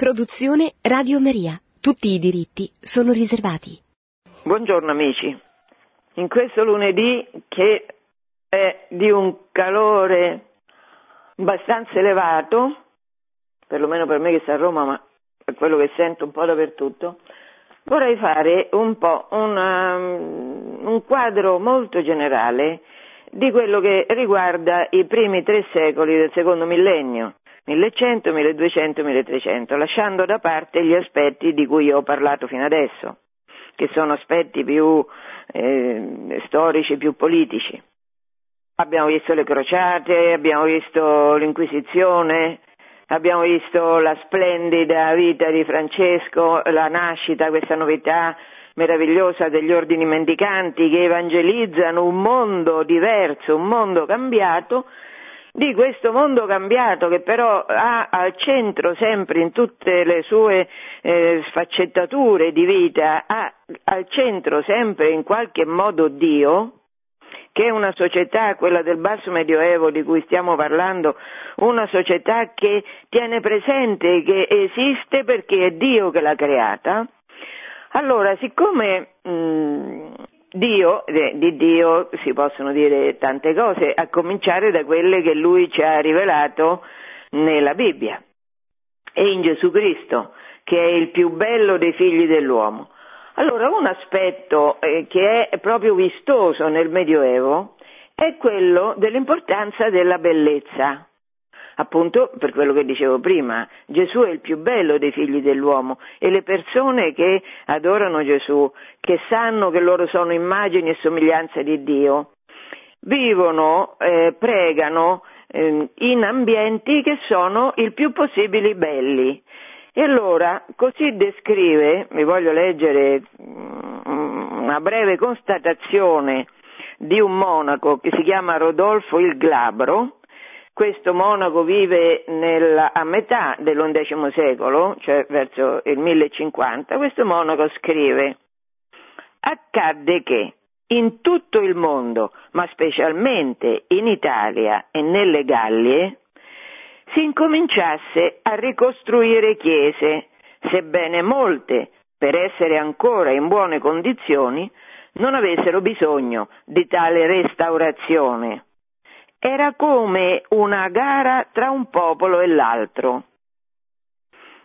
Produzione Radio Maria. Tutti i diritti sono riservati. Buongiorno amici. In questo lunedì che è di un calore abbastanza elevato, perlomeno per me che sto a Roma, ma è quello che sento un po' dappertutto, vorrei fare un po' una, um, un quadro molto generale di quello che riguarda i primi tre secoli del secondo millennio 1100, 1200, 1300, lasciando da parte gli aspetti di cui ho parlato fino adesso, che sono aspetti più eh, storici, più politici. Abbiamo visto le crociate, abbiamo visto l'Inquisizione, abbiamo visto la splendida vita di Francesco, la nascita, questa novità meravigliosa degli ordini mendicanti che evangelizzano un mondo diverso, un mondo cambiato di questo mondo cambiato che però ha al centro sempre in tutte le sue eh, sfaccettature di vita, ha al centro sempre in qualche modo Dio, che è una società, quella del basso medioevo di cui stiamo parlando, una società che tiene presente che esiste perché è Dio che l'ha creata, allora siccome mh, Dio, di Dio si possono dire tante cose, a cominciare da quelle che lui ci ha rivelato nella Bibbia e in Gesù Cristo, che è il più bello dei figli dell'uomo. Allora, un aspetto eh, che è proprio vistoso nel Medioevo è quello dell'importanza della bellezza appunto per quello che dicevo prima, Gesù è il più bello dei figli dell'uomo e le persone che adorano Gesù, che sanno che loro sono immagini e somiglianza di Dio, vivono, eh, pregano eh, in ambienti che sono il più possibile belli. E allora così descrive, vi voglio leggere mm, una breve constatazione di un monaco che si chiama Rodolfo il Glabro, questo monaco vive nel, a metà dell'undecimo secolo, cioè verso il 1050, questo monaco scrive Accadde che in tutto il mondo, ma specialmente in Italia e nelle Gallie, si incominciasse a ricostruire chiese, sebbene molte, per essere ancora in buone condizioni, non avessero bisogno di tale restaurazione era come una gara tra un popolo e l'altro.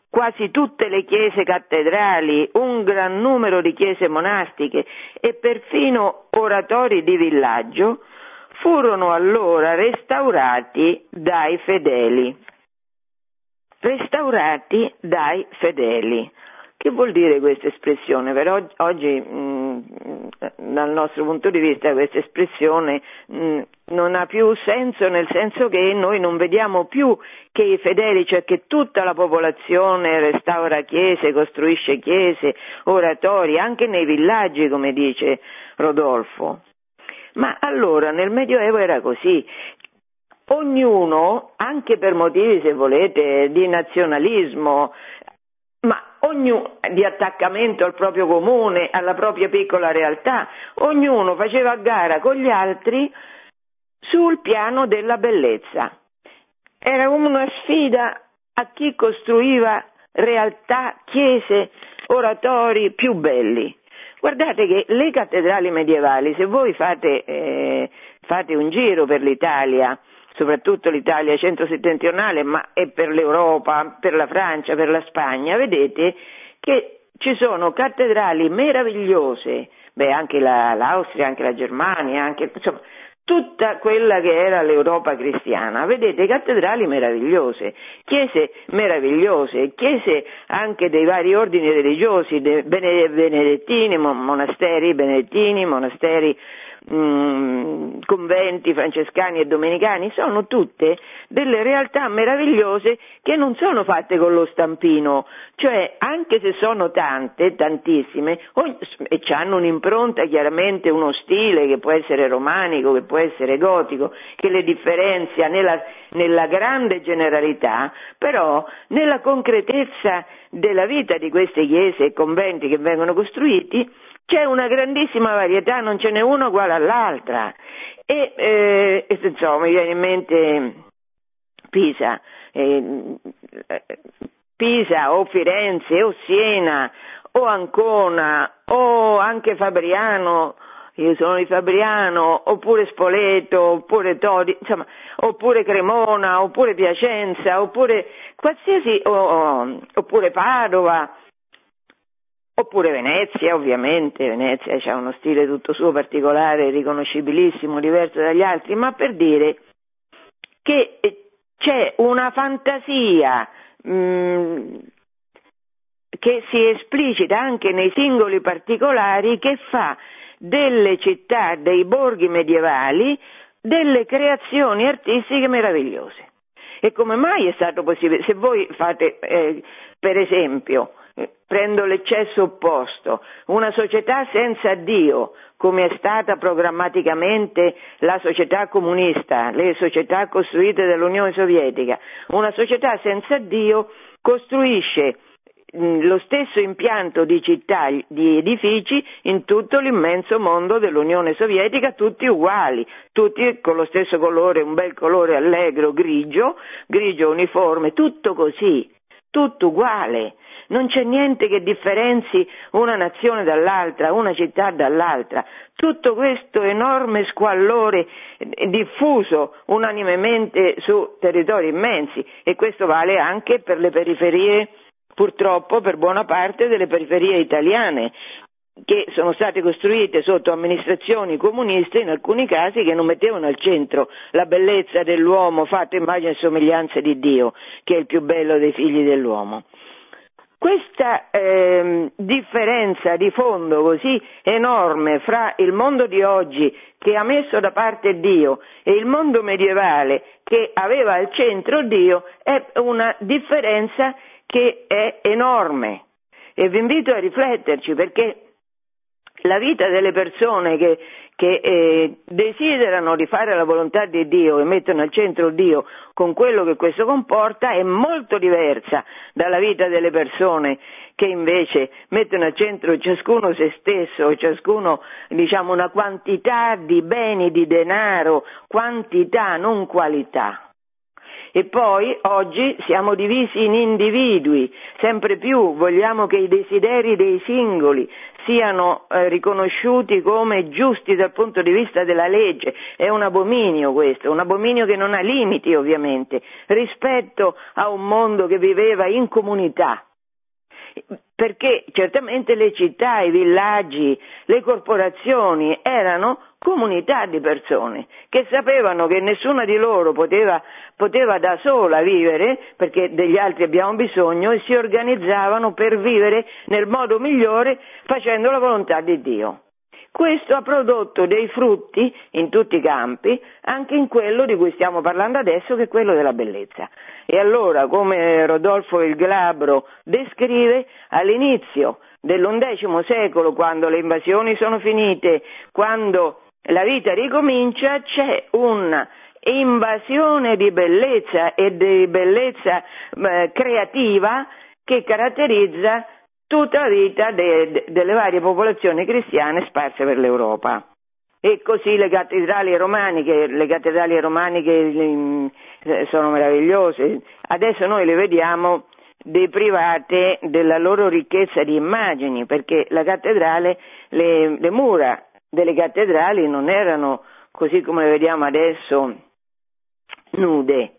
Quasi tutte le chiese cattedrali, un gran numero di chiese monastiche e perfino oratori di villaggio furono allora restaurati dai fedeli. Restaurati dai fedeli. Che vuol dire questa espressione? Per oggi, mh, dal nostro punto di vista, questa espressione mh, non ha più senso, nel senso che noi non vediamo più che i fedeli, cioè che tutta la popolazione restaura chiese, costruisce chiese, oratori, anche nei villaggi, come dice Rodolfo. Ma allora nel Medioevo era così, ognuno, anche per motivi, se volete, di nazionalismo, ma ognuno, di attaccamento al proprio comune, alla propria piccola realtà, ognuno faceva gara con gli altri sul piano della bellezza. Era come una sfida a chi costruiva realtà, chiese, oratori più belli. Guardate che le cattedrali medievali, se voi fate, eh, fate un giro per l'Italia, soprattutto l'Italia centro-settentrionale, ma è per l'Europa, per la Francia, per la Spagna, vedete che ci sono cattedrali meravigliose, beh anche la, l'Austria, anche la Germania, anche, insomma, tutta quella che era l'Europa cristiana. Vedete cattedrali meravigliose, chiese meravigliose, chiese anche dei vari ordini religiosi, benedettini, monasteri benedettini, monasteri mh, mm, conventi francescani e domenicani, sono tutte delle realtà meravigliose che non sono fatte con lo stampino, cioè anche se sono tante, tantissime, e hanno un'impronta chiaramente, uno stile che può essere romanico, che può essere gotico, che le differenzia nella, nella grande generalità, però nella concretezza della vita di queste chiese e conventi che vengono costruiti c'è una grandissima varietà, non ce n'è una uguale all'altra. E, eh, e insomma, mi viene in mente Pisa. Eh, Pisa o Firenze o Siena o Ancona o anche Fabriano, io sono di Fabriano, oppure Spoleto, oppure Todi, insomma, oppure Cremona, oppure Piacenza, oppure qualsiasi, o, oppure Padova, oppure Venezia, ovviamente, Venezia ha uno stile tutto suo particolare, riconoscibilissimo, diverso dagli altri, ma per dire che c'è una fantasia mh, mm, che si esplicita anche nei singoli particolari che fa delle città, dei borghi medievali, delle creazioni artistiche meravigliose. E come mai è stato possibile? Se voi fate, eh, per esempio, eh, prendo l'eccesso opposto, una società senza Dio, come è stata programmaticamente la società comunista, le società costruite dall'Unione Sovietica, una società senza Dio costruisce lo stesso impianto di città, di edifici in tutto l'immenso mondo dell'Unione Sovietica, tutti uguali, tutti con lo stesso colore, un bel colore allegro, grigio, grigio uniforme, tutto così, tutto uguale. Non c'è niente che differenzi una nazione dall'altra, una città dall'altra. Tutto questo enorme squallore diffuso unanimemente su territori immensi e questo vale anche per le periferie purtroppo per buona parte delle periferie italiane che sono state costruite sotto amministrazioni comuniste in alcuni casi che non mettevano al centro la bellezza dell'uomo fatto immagine e somiglianza di Dio, che è il più bello dei figli dell'uomo. Questa eh, differenza di fondo così enorme fra il mondo di oggi che ha messo da parte Dio e il mondo medievale che aveva al centro Dio è una differenza che è enorme. E vi invito a rifletterci perché la vita delle persone che, che eh, desiderano di fare la volontà di Dio e mettono al centro Dio con quello che questo comporta è molto diversa dalla vita delle persone che invece mettono al centro ciascuno se stesso, ciascuno diciamo una quantità di beni, di denaro, quantità, non qualità. E poi oggi siamo divisi in individui, sempre più vogliamo che i desideri dei singoli siano eh, riconosciuti come giusti dal punto di vista della legge. È un abominio questo, un abominio che non ha limiti ovviamente, rispetto a un mondo che viveva in comunità perché certamente le città, i villaggi, le corporazioni erano comunità di persone che sapevano che nessuna di loro poteva, poteva da sola vivere, perché degli altri abbiamo bisogno, e si organizzavano per vivere nel modo migliore facendo la volontà di Dio. Questo ha prodotto dei frutti in tutti i campi, anche in quello di cui stiamo parlando adesso, che è quello della bellezza. E allora, come Rodolfo il Glabro descrive, all'inizio dell'undecimo secolo, quando le invasioni sono finite, quando la vita ricomincia, c'è un'invasione di bellezza e di bellezza eh, creativa che caratterizza tutta la vita de, de, delle varie popolazioni cristiane sparse per l'Europa. E così le cattedrali romaniche, le cattedrali romaniche eh, sono meravigliose. Adesso noi le vediamo deprivate della loro ricchezza di immagini, perché la cattedrale, le, le mura delle cattedrali non erano così come vediamo adesso nude,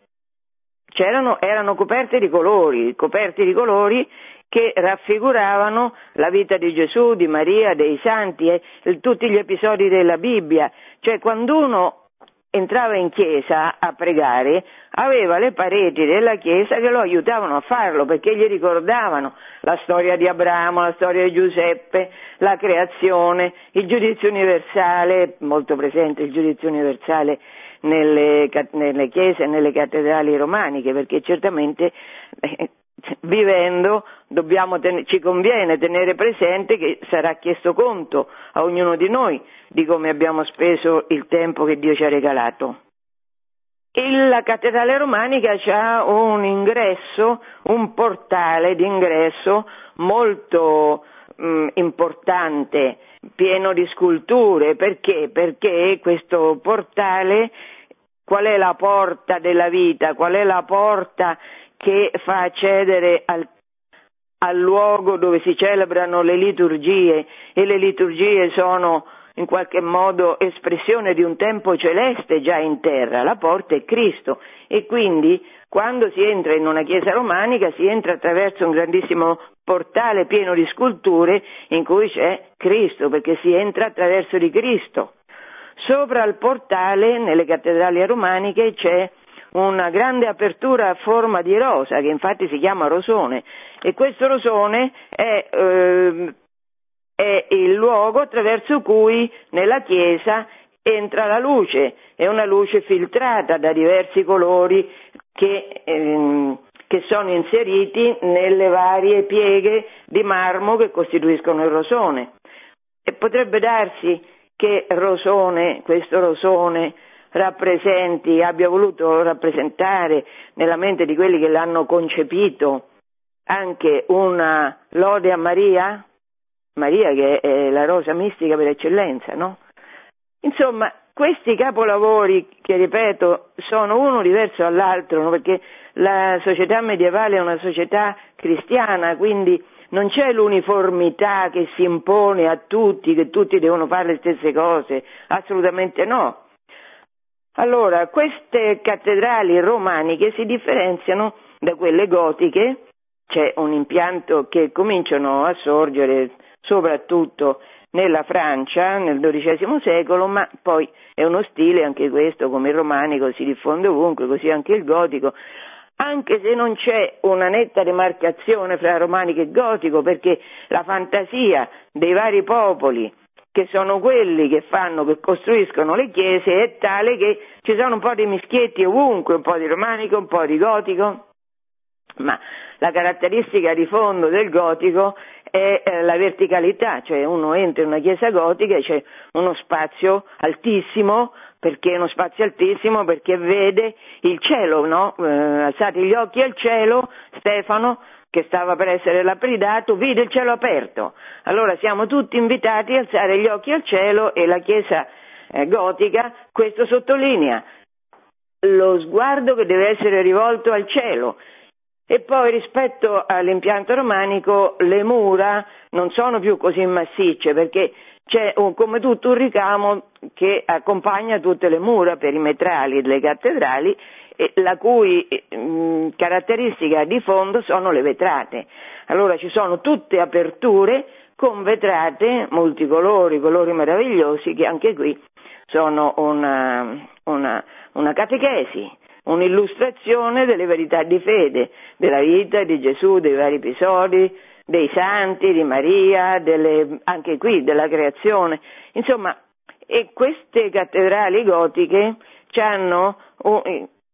C'erano, erano coperte di colori, coperte di colori che raffiguravano la vita di Gesù, di Maria, dei santi, eh, tutti gli episodi della Bibbia. Cioè quando uno entrava in chiesa a pregare, aveva le pareti della chiesa che lo aiutavano a farlo perché gli ricordavano la storia di Abramo, la storia di Giuseppe, la creazione, il giudizio universale, molto presente il giudizio universale nelle, nelle chiese e nelle cattedrali romaniche, perché certamente eh, vivendo ten- ci conviene tenere presente che sarà chiesto conto a ognuno di noi di come abbiamo speso il tempo che Dio ci ha regalato. la cattedrale romanica ha un ingresso, un portale d'ingresso molto mh, mm, importante, pieno di sculture, perché? Perché questo portale, qual è la porta della vita, qual è la porta che fa accedere al, al luogo dove si celebrano le liturgie e le liturgie sono in qualche modo espressione di un tempo celeste già in terra, la porta è Cristo e quindi quando si entra in una chiesa romanica si entra attraverso un grandissimo portale pieno di sculture in cui c'è Cristo, perché si entra attraverso di Cristo. Sopra il portale, nelle cattedrali romaniche, c'è una grande apertura a forma di rosa, che infatti si chiama rosone, e questo rosone è, eh, è il luogo attraverso cui nella chiesa entra la luce, è una luce filtrata da diversi colori che, ehm, che, sono inseriti nelle varie pieghe di marmo che costituiscono il rosone. E potrebbe darsi che rosone, questo rosone, rappresenti, abbia voluto rappresentare nella mente di quelli che l'hanno concepito anche una lode a Maria, Maria che è la rosa mistica per eccellenza, no? Insomma, questi capolavori, che ripeto, sono uno diverso dall'altro, no? perché la società medievale è una società cristiana, quindi non c'è l'uniformità che si impone a tutti, che tutti devono fare le stesse cose, assolutamente no. Allora, queste cattedrali romaniche si differenziano da quelle gotiche, c'è un impianto che cominciano a sorgere soprattutto nella Francia nel XII secolo, ma poi è uno stile anche questo, come il romanico si diffonde ovunque, così anche il gotico, anche se non c'è una netta demarcazione fra romanico e gotico, perché la fantasia dei vari popoli che sono quelli che fanno, che costruiscono le chiese, è tale che ci sono un po' di mischietti ovunque, un po' di romanico, un po' di gotico, ma la caratteristica di fondo del gotico è eh, la verticalità, cioè uno entra in una chiesa gotica e c'è uno spazio altissimo, perché è uno spazio altissimo? Perché vede il cielo, no? Eh, alzati gli occhi al cielo, Stefano, che stava per essere lapidato, vide il cielo aperto. Allora siamo tutti invitati a alzare gli occhi al cielo e la chiesa eh, gotica questo sottolinea lo sguardo che deve essere rivolto al cielo, e poi rispetto all'impianto romanico le mura non sono più così massicce perché c'è un, come tutto un ricamo che accompagna tutte le mura perimetrali delle cattedrali la cui mh, mm, caratteristica di fondo sono le vetrate. Allora ci sono tutte aperture con vetrate multicolori, colori meravigliosi che anche qui sono una, una, una catechesi un'illustrazione delle verità di fede, della vita di Gesù, dei vari episodi, dei santi, di Maria, delle, anche qui della creazione. Insomma, e queste cattedrali gotiche hanno,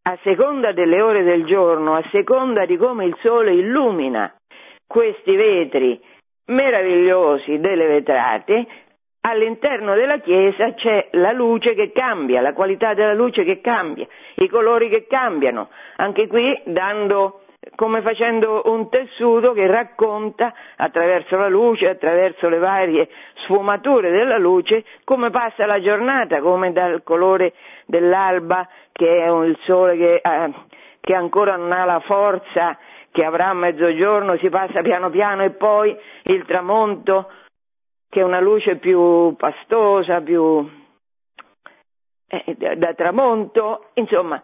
a seconda delle ore del giorno, a seconda di come il sole illumina questi vetri meravigliosi delle vetrate, all'interno della chiesa c'è la luce che cambia, la qualità della luce che cambia, i colori che cambiano, anche qui dando come facendo un tessuto che racconta attraverso la luce, attraverso le varie sfumature della luce, come passa la giornata, come dal colore dell'alba, che è il sole che, eh, che ancora non ha la forza che avrà a mezzogiorno, si passa piano piano e poi il tramonto che è una luce più pastosa, più eh, da, da, tramonto, insomma.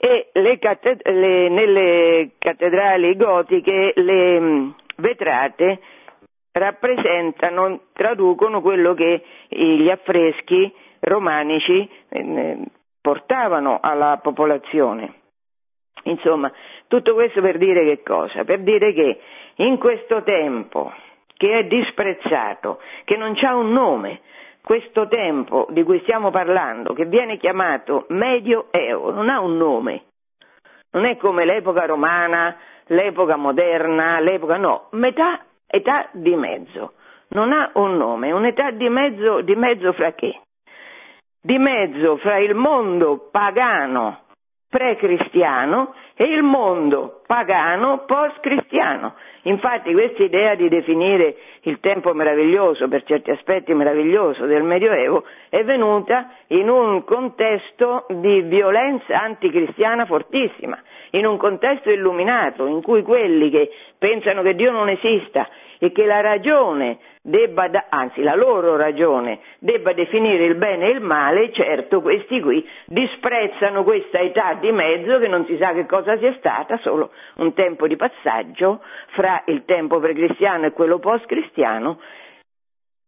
E le catted- le, nelle cattedrali gotiche le mm, vetrate rappresentano, traducono quello che gli affreschi romanici eh, portavano alla popolazione. Insomma, tutto questo per dire che cosa? Per dire che in questo tempo che è disprezzato, che non ha un nome. Questo tempo di cui stiamo parlando, che viene chiamato Medioevo, non ha un nome. Non è come l'epoca romana, l'epoca moderna, l'epoca no, metà età di mezzo. Non ha un nome, un'età di mezzo, di mezzo fra che? Di mezzo fra il mondo pagano pre-cristiano e il mondo pagano post-cristiano. Infatti questa idea di definire il tempo meraviglioso, per certi aspetti meraviglioso, del Medioevo è venuta in un contesto di violenza anticristiana fortissima, in un contesto illuminato in cui quelli che pensano che Dio non esista e che la ragione debba, da, anzi la loro ragione debba definire il bene e il male, certo questi qui disprezzano questa età di mezzo che non si sa che cosa sia stata, solo un tempo di passaggio fra il tempo precristiano e quello post-cristiano.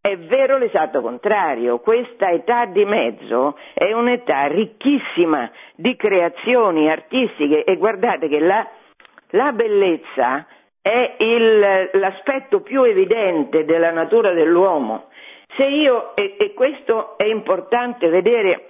È vero l'esatto contrario, questa età di mezzo è un'età ricchissima di creazioni artistiche e guardate che la, la bellezza è il, l'aspetto più evidente della natura dell'uomo. Se io, e, e questo è importante vedere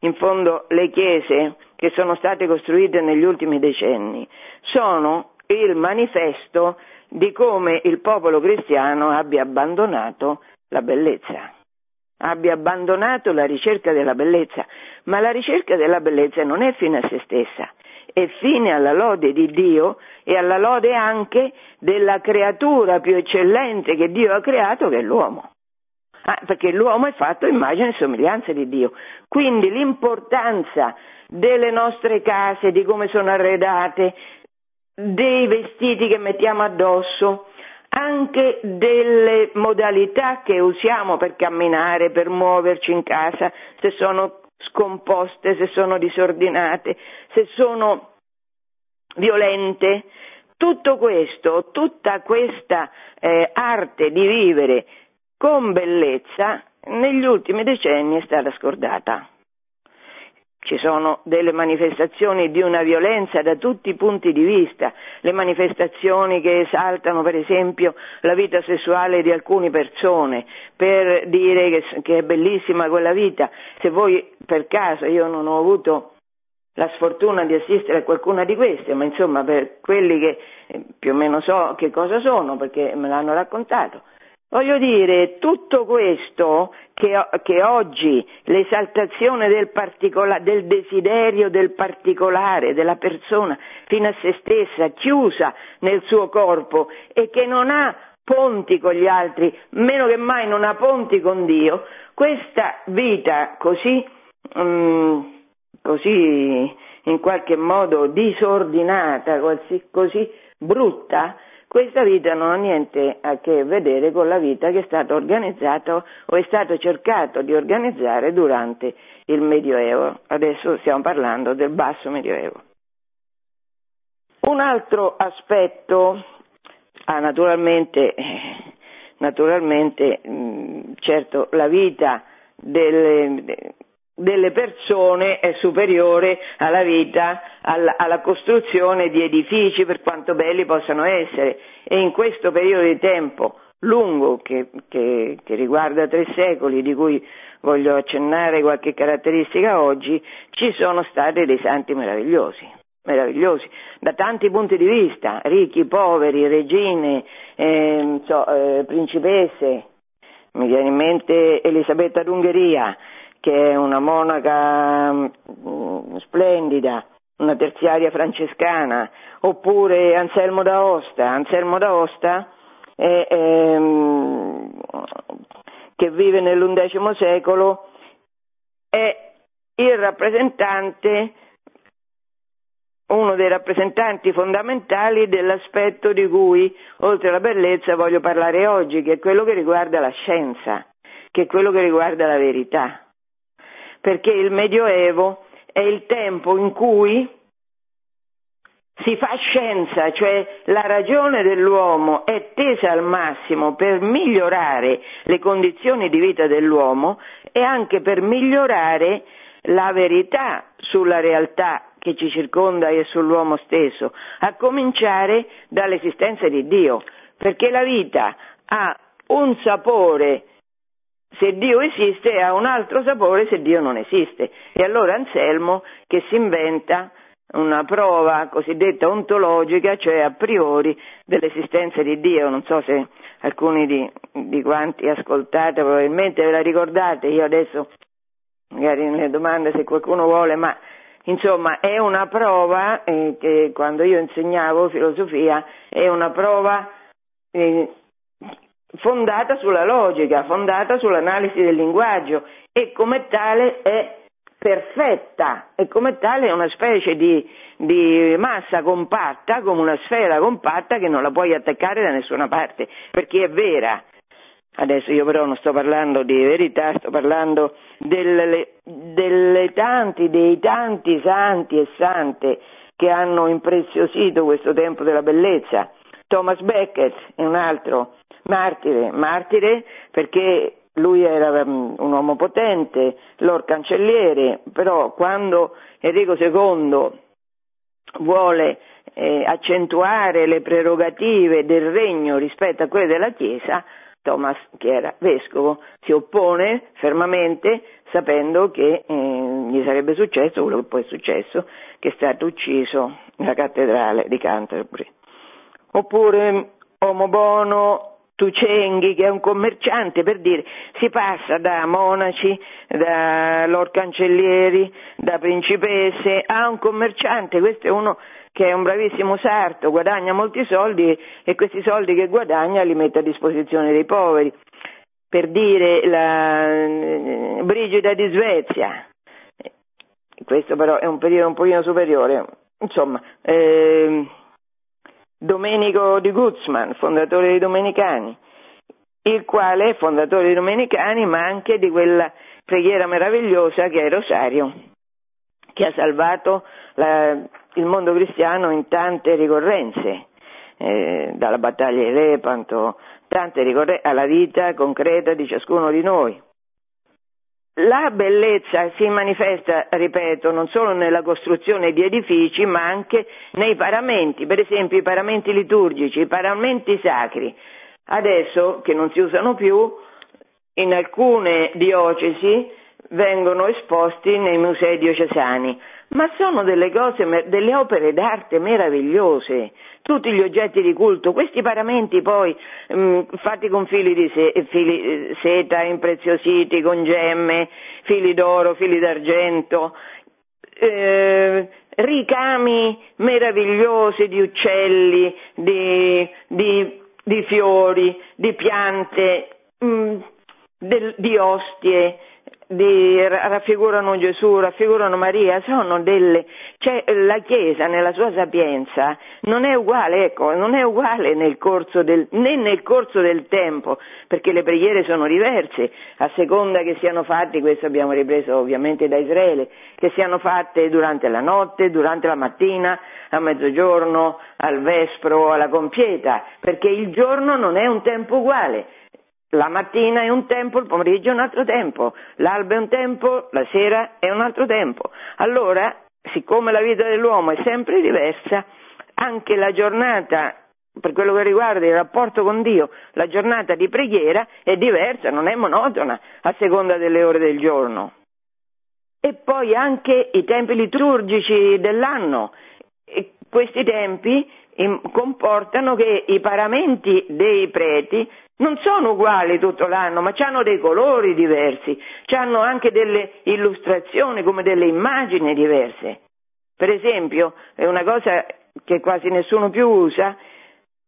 in fondo le chiese che sono state costruite negli ultimi decenni, sono il manifesto di come il popolo cristiano abbia abbandonato la bellezza, abbia abbandonato la ricerca della bellezza, ma la ricerca della bellezza non è fine a se stessa, è fine alla lode di Dio e alla lode anche della creatura più eccellente che Dio ha creato, che è l'uomo. Ah, perché l'uomo è fatto immagine e somiglianza di Dio. Quindi l'importanza delle nostre case, di come sono arredate, dei vestiti che mettiamo addosso, anche delle modalità che usiamo per camminare, per muoverci in casa, se sono scomposte, se sono disordinate, se sono violente. Tutto questo, tutta questa eh, arte di vivere con bellezza negli ultimi decenni è stata scordata. Ci sono delle manifestazioni di una violenza da tutti i punti di vista, le manifestazioni che esaltano per esempio la vita sessuale di alcune persone per dire che, che è bellissima quella vita. Se voi per caso, io non ho avuto la sfortuna di assistere a qualcuna di queste, ma insomma per quelli che eh, più o meno so che cosa sono perché me l'hanno raccontato, Voglio dire, tutto questo che, che oggi l'esaltazione del, del, desiderio del particolare, della persona fino a se stessa, chiusa nel suo corpo e che non ha ponti con gli altri, meno che mai non ha ponti con Dio, questa vita così, um, così in qualche modo disordinata, così brutta, questa vita non ha niente a che vedere con la vita che è stata organizzata o è stato cercato di organizzare durante il Medioevo. Adesso stiamo parlando del basso Medioevo. Un altro aspetto, ah, naturalmente, naturalmente certo la vita delle, delle persone è superiore alla vita, alla, alla, costruzione di edifici per quanto belli possano essere. E in questo periodo di tempo lungo che, che, che riguarda tre secoli di cui voglio accennare qualche caratteristica oggi, ci sono stati dei santi meravigliosi, meravigliosi, da tanti punti di vista, ricchi, poveri, regine, eh, so, eh, principesse, mi viene in mente Elisabetta d'Ungheria, che è una monaca mm, splendida, una terziaria francescana, oppure Anselmo d'Aosta. Anselmo d'Aosta è, è, mm, che vive nell'undecimo secolo, è il rappresentante, uno dei rappresentanti fondamentali dell'aspetto di cui, oltre alla bellezza, voglio parlare oggi, che è quello che riguarda la scienza, che è quello che riguarda la verità perché il Medioevo è il tempo in cui si fa scienza, cioè la ragione dell'uomo è tesa al massimo per migliorare le condizioni di vita dell'uomo e anche per migliorare la verità sulla realtà che ci circonda e sull'uomo stesso, a cominciare dall'esistenza di Dio, perché la vita ha un sapore se Dio esiste ha un altro sapore se Dio non esiste. E allora Anselmo che si inventa una prova cosiddetta ontologica, cioè a priori dell'esistenza di Dio. Non so se alcuni di, di quanti ascoltate probabilmente ve la ricordate, io adesso magari nelle domande se qualcuno vuole, ma Insomma, è una prova eh, che quando io insegnavo filosofia è una prova eh, fondata sulla logica, fondata sull'analisi del linguaggio e come tale è perfetta e come tale è una specie di, di, massa compatta, come una sfera compatta che non la puoi attaccare da nessuna parte, perché è vera. Adesso io però non sto parlando di verità, sto parlando delle, delle tanti, dei tanti santi e sante che hanno impreziosito questo tempo della bellezza. Thomas Becket è un altro martire, martire perché lui era um, un uomo potente, Lord Cancelliere, però quando Enrico II vuole eh, accentuare le prerogative del regno rispetto a quelle della Chiesa, Thomas, che era vescovo, si oppone fermamente sapendo che eh, gli sarebbe successo quello che poi è successo, che è stato ucciso nella cattedrale di Canterbury. Oppure Omo Bono Tucenghi, che è un commerciante, per dire, si passa da monaci, da lord cancellieri, da principesse a un commerciante, questo è uno che è un bravissimo sarto, guadagna molti soldi e questi soldi che guadagna li mette a disposizione dei poveri. Per dire la eh, Brigida di Svezia, questo però è un periodo un pochino superiore, insomma, eh, Domenico di Guzman, fondatore dei Domenicani, il quale è fondatore dei Domenicani ma anche di quella preghiera meravigliosa che è il Rosario, che ha salvato la, il mondo cristiano in tante ricorrenze, eh, dalla battaglia di Lepanto, tante ricorrenze alla vita concreta di ciascuno di noi. La bellezza si manifesta, ripeto, non solo nella costruzione di edifici, ma anche nei paramenti, per esempio i paramenti liturgici, i paramenti sacri. Adesso, che non si usano più, in alcune diocesi vengono esposti nei musei diocesani ma sono delle cose, delle opere d'arte meravigliose, tutti gli oggetti di culto, questi paramenti poi mh, mm, fatti con fili di se, fili, seta impreziositi, con gemme, fili d'oro, fili d'argento, eh, ricami meravigliosi di uccelli, di, di, di fiori, di piante, mh, mm, del, di ostie, di, raffigurano Gesù, raffigurano Maria, sono delle, cioè la Chiesa nella sua sapienza non è uguale, ecco, non è uguale nel del, né nel corso del tempo, perché le preghiere sono diverse, a seconda che siano fatte, questo abbiamo ripreso ovviamente da Israele, che siano fatte durante la notte, durante la mattina, a mezzogiorno, al vespro, alla compieta, perché il giorno non è un tempo uguale la mattina è un tempo, il pomeriggio è un altro tempo, l'alba è un tempo, la sera è un altro tempo. Allora, siccome la vita dell'uomo è sempre diversa, anche la giornata, per quello che riguarda il rapporto con Dio, la giornata di preghiera è diversa, non è monotona a seconda delle ore del giorno. E poi anche i tempi liturgici dell'anno. Questi tempi comportano che i paramenti dei preti non sono uguali tutto l'anno, ma hanno dei colori diversi, hanno anche delle illustrazioni come delle immagini diverse. Per esempio, è una cosa che quasi nessuno più usa,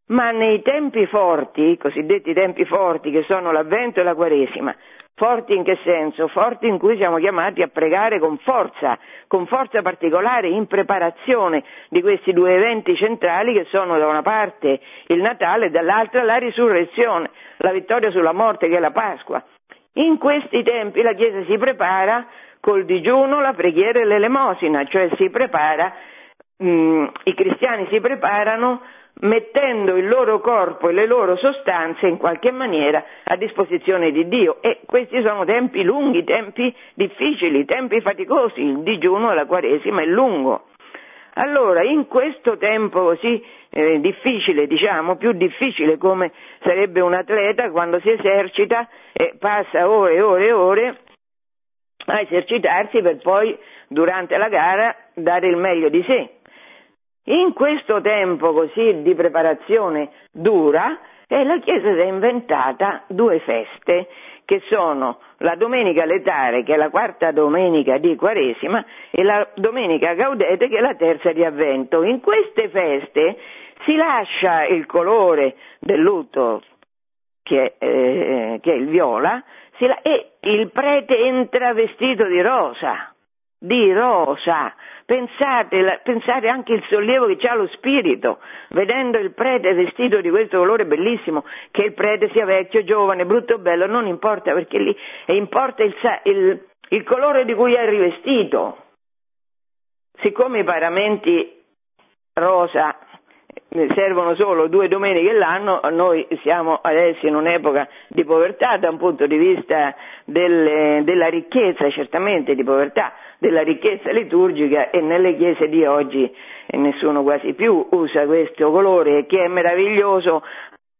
ma nei tempi forti, i cosiddetti tempi forti che sono l'Avvento e la Quaresima, Forti in che senso? Forti in cui siamo chiamati a pregare con forza, con forza particolare, in preparazione di questi due eventi centrali che sono da una parte il Natale e dall'altra la risurrezione, la vittoria sulla morte che è la Pasqua. In questi tempi la Chiesa si prepara col digiuno, la preghiera e l'elemosina, cioè si prepara, mh, mm, i cristiani si preparano mettendo il loro corpo e le loro sostanze in qualche maniera a disposizione di Dio e questi sono tempi lunghi, tempi difficili, tempi faticosi, il digiuno e la quaresima è lungo. Allora, in questo tempo così eh, difficile, diciamo, più difficile come sarebbe un atleta quando si esercita e passa ore e ore e ore a esercitarsi per poi durante la gara dare il meglio di sé. In questo tempo così di preparazione dura, eh, la Chiesa si è inventata due feste che sono la domenica letare, che è la quarta domenica di Quaresima, e la domenica gaudete, che è la terza di Avvento. In queste feste si lascia il colore del lutto, che, eh, che è il viola, la- e il prete entra vestito di rosa, di rosa. Pensate, pensate anche il sollievo che ha lo spirito, vedendo il prete vestito di questo colore bellissimo, che il prete sia vecchio, giovane, brutto o bello, non importa, perché lì importa il, il, il colore di cui è rivestito. Siccome i paramenti rosa servono solo due domeniche l'anno, noi siamo adesso in un'epoca di povertà da un punto di vista delle, della ricchezza, certamente di povertà, della ricchezza liturgica e nelle chiese di oggi nessuno quasi più usa questo colore che è meraviglioso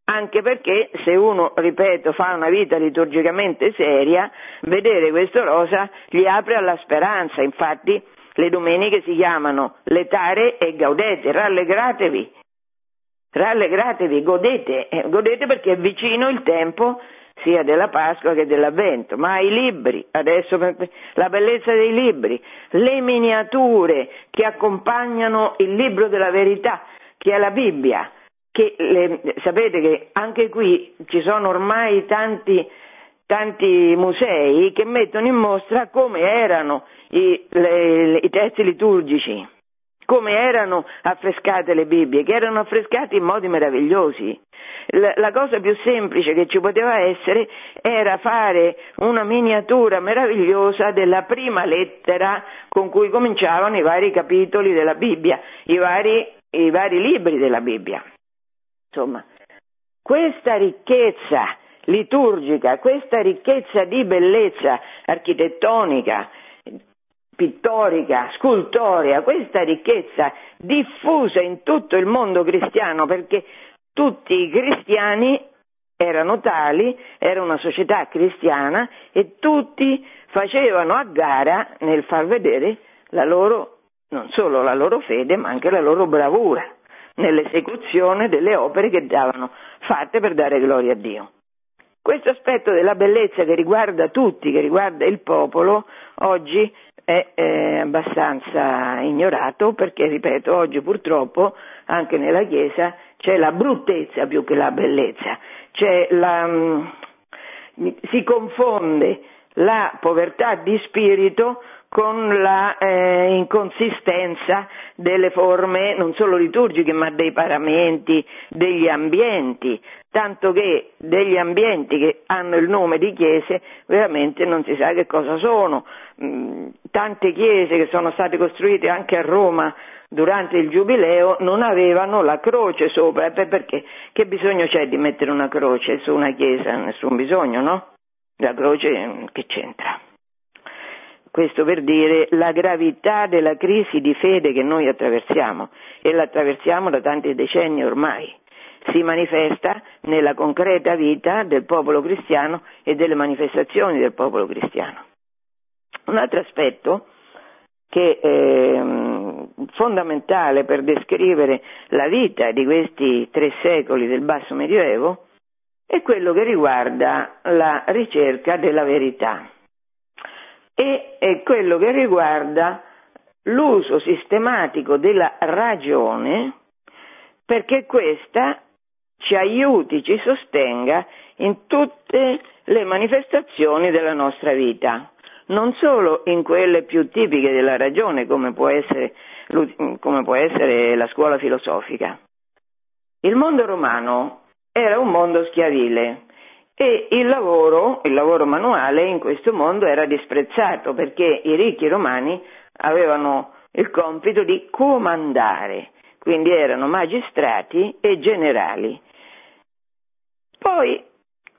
anche perché se uno, ripeto, fa una vita liturgicamente seria, vedere questo rosa gli apre alla speranza, infatti le domeniche si chiamano letare e gaudete, rallegratevi, rallegratevi, godete, eh, godete perché è vicino il tempo sia della Pasqua che dell'Avvento, ma i libri, adesso la bellezza dei libri, le miniature che accompagnano il libro della verità, che è la Bibbia, che le, sapete che anche qui ci sono ormai tanti, tanti musei che mettono in mostra come erano i, le, i testi liturgici come erano affrescate le Bibbie, che erano affrescate in modi meravigliosi. La, cosa più semplice che ci poteva essere era fare una miniatura meravigliosa della prima lettera con cui cominciavano i vari capitoli della Bibbia, i vari, i vari libri della Bibbia. Insomma, questa ricchezza liturgica, questa ricchezza di bellezza architettonica, pittorica, scultorea, questa ricchezza diffusa in tutto il mondo cristiano perché tutti i cristiani erano tali, era una società cristiana e tutti facevano a gara nel far vedere la loro, non solo la loro fede, ma anche la loro bravura nell'esecuzione delle opere che davano fatte per dare gloria a Dio. Questo aspetto della bellezza che riguarda tutti, che riguarda il popolo, oggi è eh, abbastanza ignorato perché, ripeto, oggi purtroppo anche nella Chiesa c'è la bruttezza più che la bellezza, la, mh, mm, si confonde la povertà di spirito con la eh, inconsistenza delle forme non solo liturgiche ma dei paramenti, degli ambienti, tanto che degli ambienti che hanno il nome di chiese veramente non si sa che cosa sono. Mm, tante chiese che sono state costruite anche a Roma durante il giubileo non avevano la croce sopra, perché? Che bisogno c'è di mettere una croce su una chiesa? Nessun bisogno, no? La croce mm, che c'entra? Questo per dire la gravità della crisi di fede che noi attraversiamo e la attraversiamo da tanti decenni ormai. Si manifesta nella concreta vita del popolo cristiano e delle manifestazioni del popolo cristiano. Un altro aspetto che è ehm, fondamentale per descrivere la vita di questi tre secoli del basso medioevo è quello che riguarda la ricerca della verità e è quello che riguarda l'uso sistematico della ragione perché questa ci aiuti, ci sostenga in tutte le manifestazioni della nostra vita, non solo in quelle più tipiche della ragione come può essere, come può essere la scuola filosofica. Il mondo romano era un mondo schiavile, e il lavoro, il lavoro manuale in questo mondo era disprezzato perché i ricchi romani avevano il compito di comandare, quindi erano magistrati e generali. Poi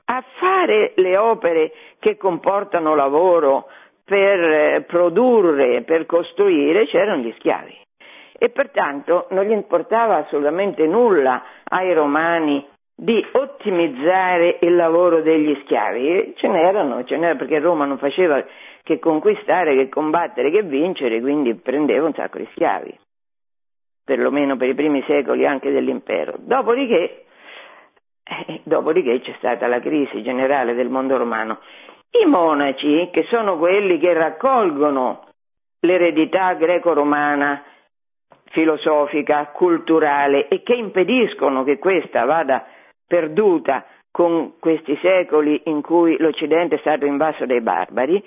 a fare le opere che comportano lavoro per eh, produrre, per costruire, c'erano gli schiavi. E pertanto non gli importava assolutamente nulla ai romani di ottimizzare il lavoro degli schiavi. Ce n'erano, ce n'era perché Roma non faceva che conquistare, che combattere, che vincere, quindi prendeva un sacco di schiavi, perlomeno per i primi secoli anche dell'impero. Dopodiché Eh, dopodiché c'è stata la crisi generale del mondo romano. I monaci, che sono quelli che raccolgono l'eredità greco-romana, filosofica, culturale e che impediscono che questa vada perduta con questi secoli in cui l'Occidente è stato invaso dai barbari,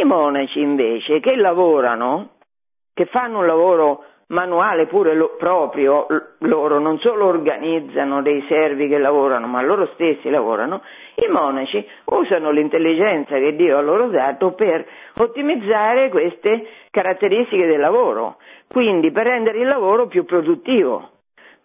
i monaci invece che lavorano, che fanno un lavoro manuale pure lo, proprio loro, non solo organizzano dei servi che lavorano, ma loro stessi lavorano, i monaci usano l'intelligenza che Dio ha loro dato per ottimizzare queste caratteristiche del lavoro, quindi per rendere il lavoro più produttivo.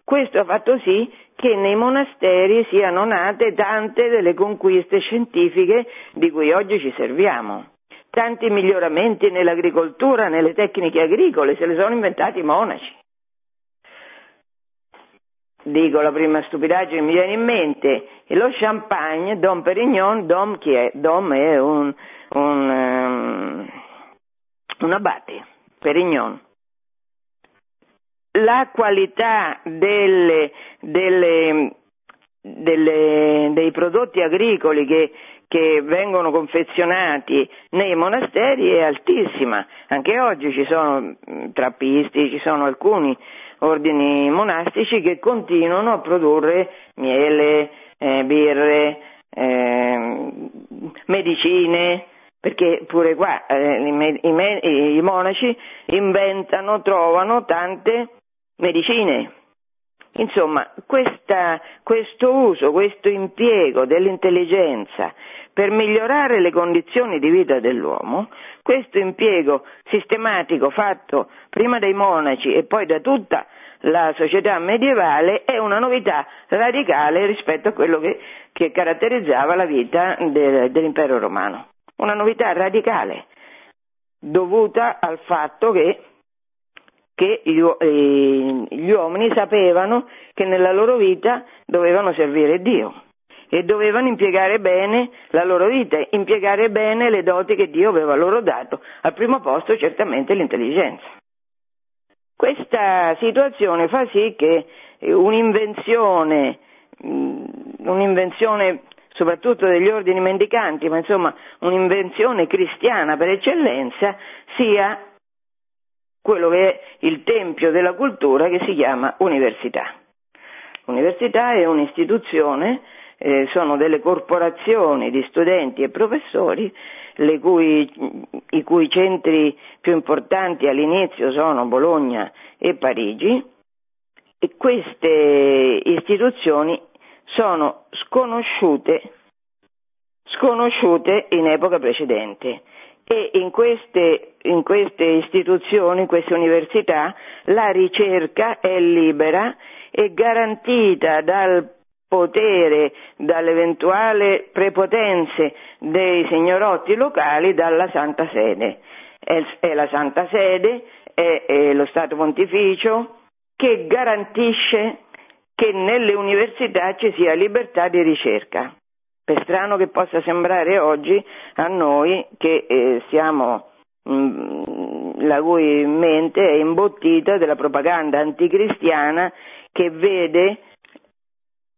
Questo ha fatto sì che nei monasteri siano nate tante delle conquiste scientifiche di cui oggi ci serviamo tanti miglioramenti nell'agricoltura, nelle tecniche agricole, se le sono inventati i monaci. Dico la prima stupidaggine che mi viene in mente, e lo champagne, Dom Perignon, Dom chi è? Dom è un, un, um, un abate, Perignon. La qualità delle, delle, delle, dei prodotti agricoli che che vengono confezionati nei monasteri è altissima. Anche oggi ci sono mm, trappisti, ci sono alcuni ordini monastici che continuano a produrre miele, eh, birre, eh, medicine, perché pure qua eh, i, i, i monaci inventano, trovano tante medicine Insomma, questa, questo uso, questo impiego dell'intelligenza per migliorare le condizioni di vita dell'uomo, questo impiego sistematico fatto prima dai monaci e poi da tutta la società medievale è una novità radicale rispetto a quello che, che caratterizzava la vita de, dell'impero romano. Una novità radicale dovuta al fatto che che gli, eh, gli uomini sapevano che nella loro vita dovevano servire Dio e dovevano impiegare bene la loro vita, impiegare bene le doti che Dio aveva loro dato, al primo posto certamente l'intelligenza. Questa situazione fa sì che un'invenzione, mm, un'invenzione soprattutto degli ordini mendicanti, ma insomma un'invenzione cristiana per eccellenza, sia quello che è il tempio della cultura che si chiama università. Università è un'istituzione, eh, sono delle corporazioni di studenti e professori cui, i cui centri più importanti all'inizio sono Bologna e Parigi e queste istituzioni sono sconosciute, sconosciute in epoca precedente. E in queste, in queste istituzioni, in queste università, la ricerca è libera e garantita dal potere, dall'eventuale prepotenze dei signorotti locali dalla Santa Sede. È, la Santa Sede, è, lo Stato Pontificio che garantisce che nelle università ci sia libertà di ricerca per strano che possa sembrare oggi a noi che eh, siamo mm, la cui mente è imbottita della propaganda anticristiana che vede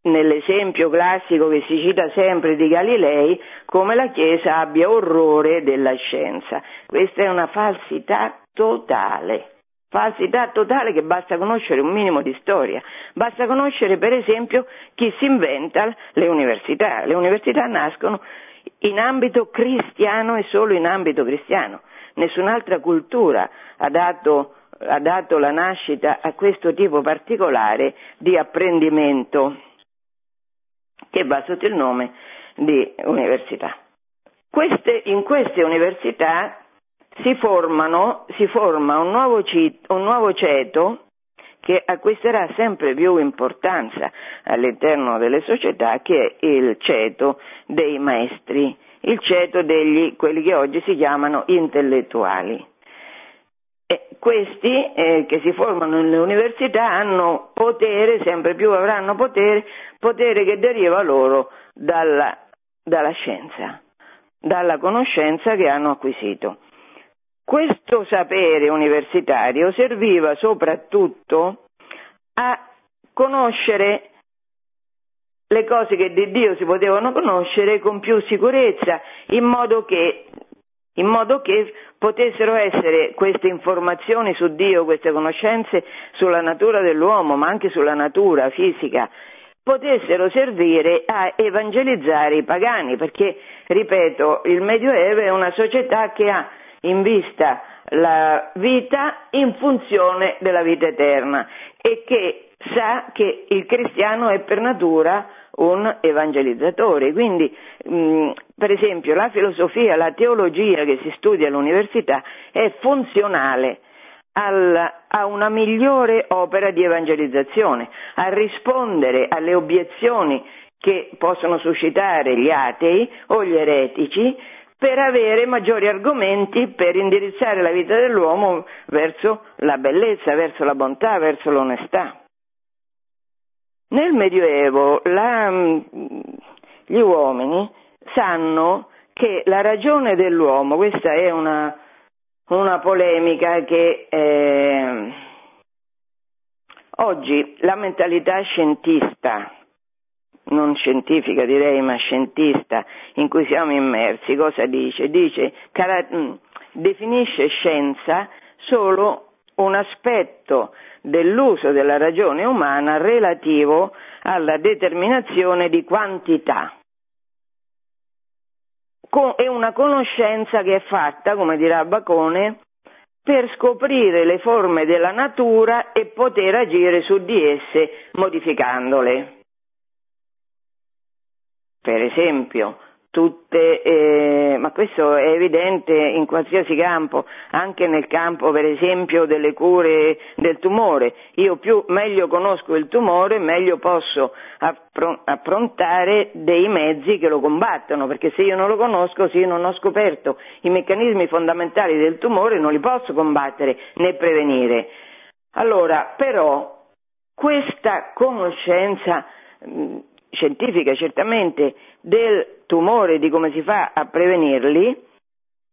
nell'esempio classico che si cita sempre di Galilei come la Chiesa abbia orrore della scienza. Questa è una falsità totale falsità totale che basta conoscere un minimo di storia, basta conoscere per esempio chi si inventa le università. Le università nascono in ambito cristiano e solo in ambito cristiano. Nessun'altra cultura ha dato, ha dato la nascita a questo tipo particolare di apprendimento che va sotto il nome di università. Queste, in queste università si, formano, si forma un nuovo, un nuovo ceto che acquisterà sempre più importanza all'interno delle società, che è il ceto dei maestri, il ceto degli quelli che oggi si chiamano intellettuali. E questi eh, che si formano nelle università hanno potere, sempre più avranno potere, potere che deriva loro dalla, dalla scienza, dalla conoscenza che hanno acquisito. Questo sapere universitario serviva soprattutto a conoscere le cose che di Dio si potevano conoscere con più sicurezza, in modo che, in modo che potessero essere queste informazioni su Dio, queste conoscenze sulla natura dell'uomo, ma anche sulla natura fisica, potessero servire a evangelizzare i pagani, perché, ripeto, il Medioevo è una società che ha in vista la vita in funzione della vita eterna e che sa che il cristiano è per natura un evangelizzatore. Quindi, mh, per esempio, la filosofia, la teologia che si studia all'università è funzionale al, a una migliore opera di evangelizzazione, a rispondere alle obiezioni che possono suscitare gli atei o gli eretici per avere maggiori argomenti per indirizzare la vita dell'uomo verso la bellezza, verso la bontà, verso l'onestà. Nel Medioevo la, gli uomini sanno che la ragione dell'uomo, questa è una, una polemica che eh, oggi la mentalità scientista non scientifica direi, ma scientista in cui siamo immersi, cosa dice? Dice, cara- mm, definisce scienza solo un aspetto dell'uso della ragione umana relativo alla determinazione di quantità. È una conoscenza che è fatta, come dirà Bacone, per scoprire le forme della natura e poter agire su di esse modificandole per esempio, tutte, eh, ma questo è evidente in qualsiasi campo, anche nel campo per esempio delle cure del tumore. Io più meglio conosco il tumore, meglio posso approntare dei mezzi che lo combattono, perché se io non lo conosco, se io non ho scoperto i meccanismi fondamentali del tumore, non li posso combattere né prevenire. Allora, però, questa conoscenza scientifica certamente del tumore, di come si fa a prevenirli,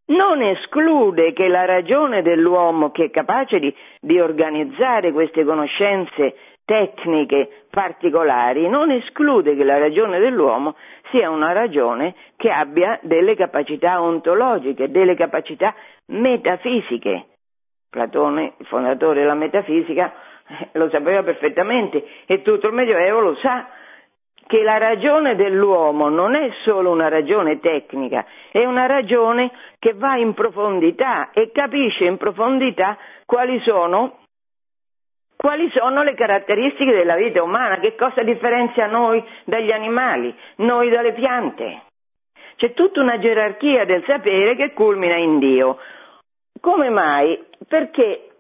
non esclude che la ragione dell'uomo che è capace di, di, organizzare queste conoscenze tecniche particolari, non esclude che la ragione dell'uomo sia una ragione che abbia delle capacità ontologiche, delle capacità metafisiche. Platone, fondatore della metafisica, lo sapeva perfettamente e tutto il Medioevo lo sa che la ragione dell'uomo non è solo una ragione tecnica, è una ragione che va in profondità e capisce in profondità quali sono, quali sono le caratteristiche della vita umana, che cosa differenzia noi dagli animali, noi dalle piante. C'è tutta una gerarchia del sapere che culmina in Dio. Come mai? Perché,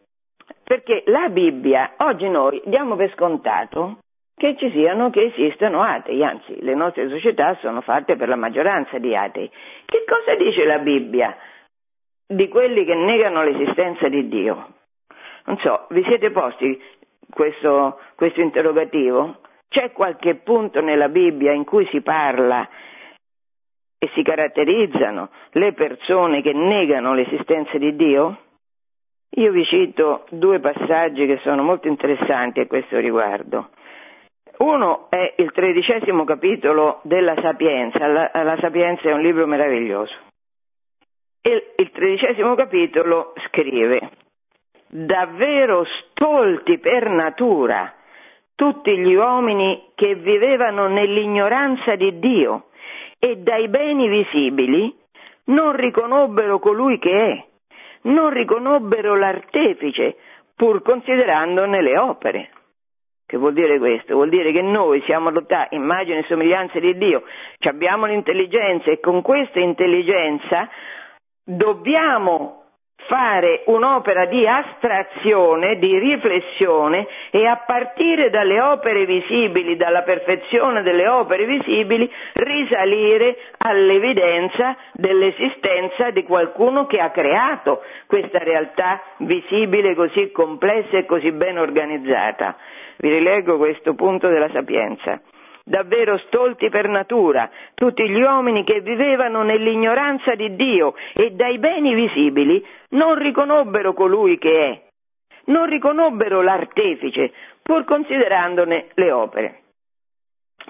perché la Bibbia oggi noi diamo per scontato che ci siano, che esistano atei, anzi le nostre società sono fatte per la maggioranza di atei. Che cosa dice la Bibbia di quelli che negano l'esistenza di Dio? Non so, vi siete posti questo, questo interrogativo? C'è qualche punto nella Bibbia in cui si parla e si caratterizzano le persone che negano l'esistenza di Dio? Io vi cito due passaggi che sono molto interessanti a questo riguardo. Uno è il tredicesimo capitolo della Sapienza, la, la Sapienza è un libro meraviglioso. E il tredicesimo capitolo scrive, davvero stolti per natura tutti gli uomini che vivevano nell'ignoranza di Dio e dai beni visibili non riconobbero colui che è, non riconobbero l'artefice, pur considerandone le opere. Che vuol dire questo? Vuol dire che noi siamo dotati, immagine e somiglianza di Dio, abbiamo l'intelligenza e con questa intelligenza dobbiamo fare un'opera di astrazione, di riflessione e a partire dalle opere visibili, dalla perfezione delle opere visibili, risalire all'evidenza dell'esistenza di qualcuno che ha creato questa realtà visibile così complessa e così ben organizzata. Vi rileggo questo punto della sapienza. Davvero stolti per natura, tutti gli uomini che vivevano nell'ignoranza di Dio e dai beni visibili non riconobbero colui che è, non riconobbero l'artefice, pur considerandone le opere.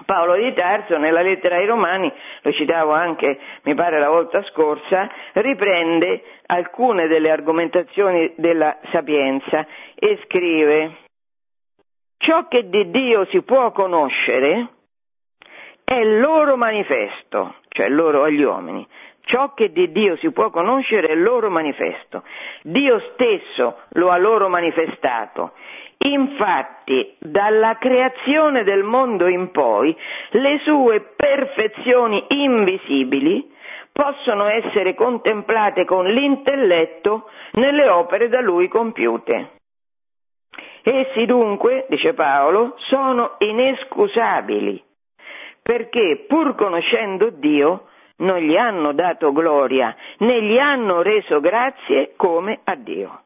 Paolo di Tarso nella lettera ai Romani, lo citavo anche mi pare la volta scorsa, riprende alcune delle argomentazioni della sapienza e scrive ciò che di Dio si può conoscere è loro manifesto, cioè loro agli uomini. Ciò che di Dio si può conoscere è loro manifesto. Dio stesso lo ha loro manifestato Infatti, dalla creazione del mondo in poi, le sue perfezioni invisibili possono essere contemplate con l'intelletto nelle opere da lui compiute. Essi dunque, dice Paolo, sono inescusabili, perché pur conoscendo Dio non gli hanno dato gloria, né gli hanno reso grazie come a Dio.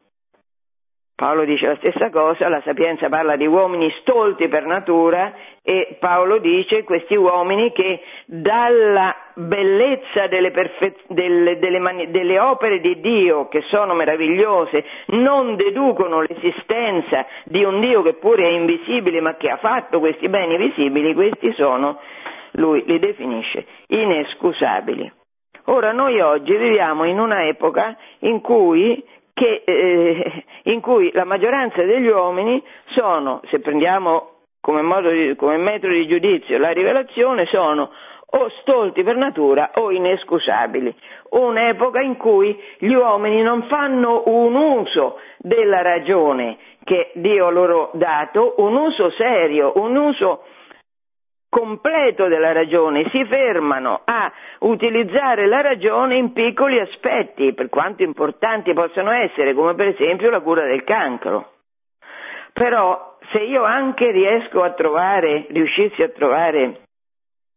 Paolo dice la stessa cosa, la sapienza parla di uomini stolti per natura e Paolo dice questi uomini che dalla bellezza delle, perfe- delle, delle, delle opere di Dio, che sono meravigliose, non deducono l'esistenza di un Dio che pure è invisibile ma che ha fatto questi beni visibili, questi sono, lui li definisce, inescusabili. Ora noi oggi viviamo in una epoca in cui che, eh, in cui la maggioranza degli uomini sono, se prendiamo come, di, come metodo di giudizio la rivelazione, sono o stolti per natura o inescusabili. Un'epoca in cui gli uomini non fanno un uso della ragione che Dio ha loro dato, un uso serio, un uso completo della ragione, si fermano a utilizzare la ragione in piccoli aspetti, per quanto importanti possano essere, come per esempio la cura del cancro. Però se io anche riesco a trovare, riuscissi a trovare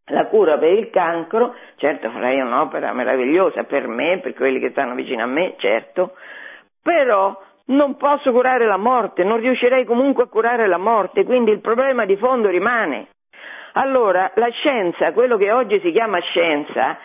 la cura per il cancro, certo farei un'opera meravigliosa per me, per quelli che stanno vicino a me, certo, però non posso curare la morte, non riuscirei comunque a curare la morte, quindi il problema di fondo rimane. Allora, la scienza, quello che oggi si chiama scienza,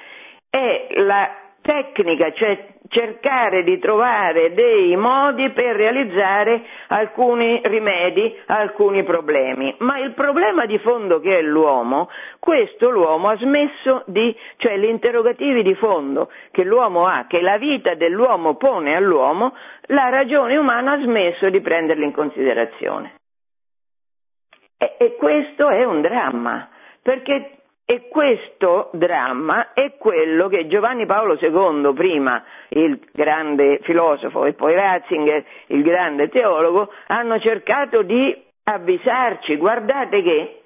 è la tecnica, cioè cercare di trovare dei modi per realizzare alcuni rimedi alcuni problemi. Ma il problema di fondo che è l'uomo, questo l'uomo ha smesso di, cioè gli interrogativi di fondo che l'uomo ha, che la vita dell'uomo pone all'uomo, la ragione umana ha smesso di prenderli in considerazione. E, e questo è un dramma, perché e questo dramma è quello che Giovanni Paolo II, prima il grande filosofo, e poi Ratzinger, il grande teologo, hanno cercato di avvisarci. Guardate che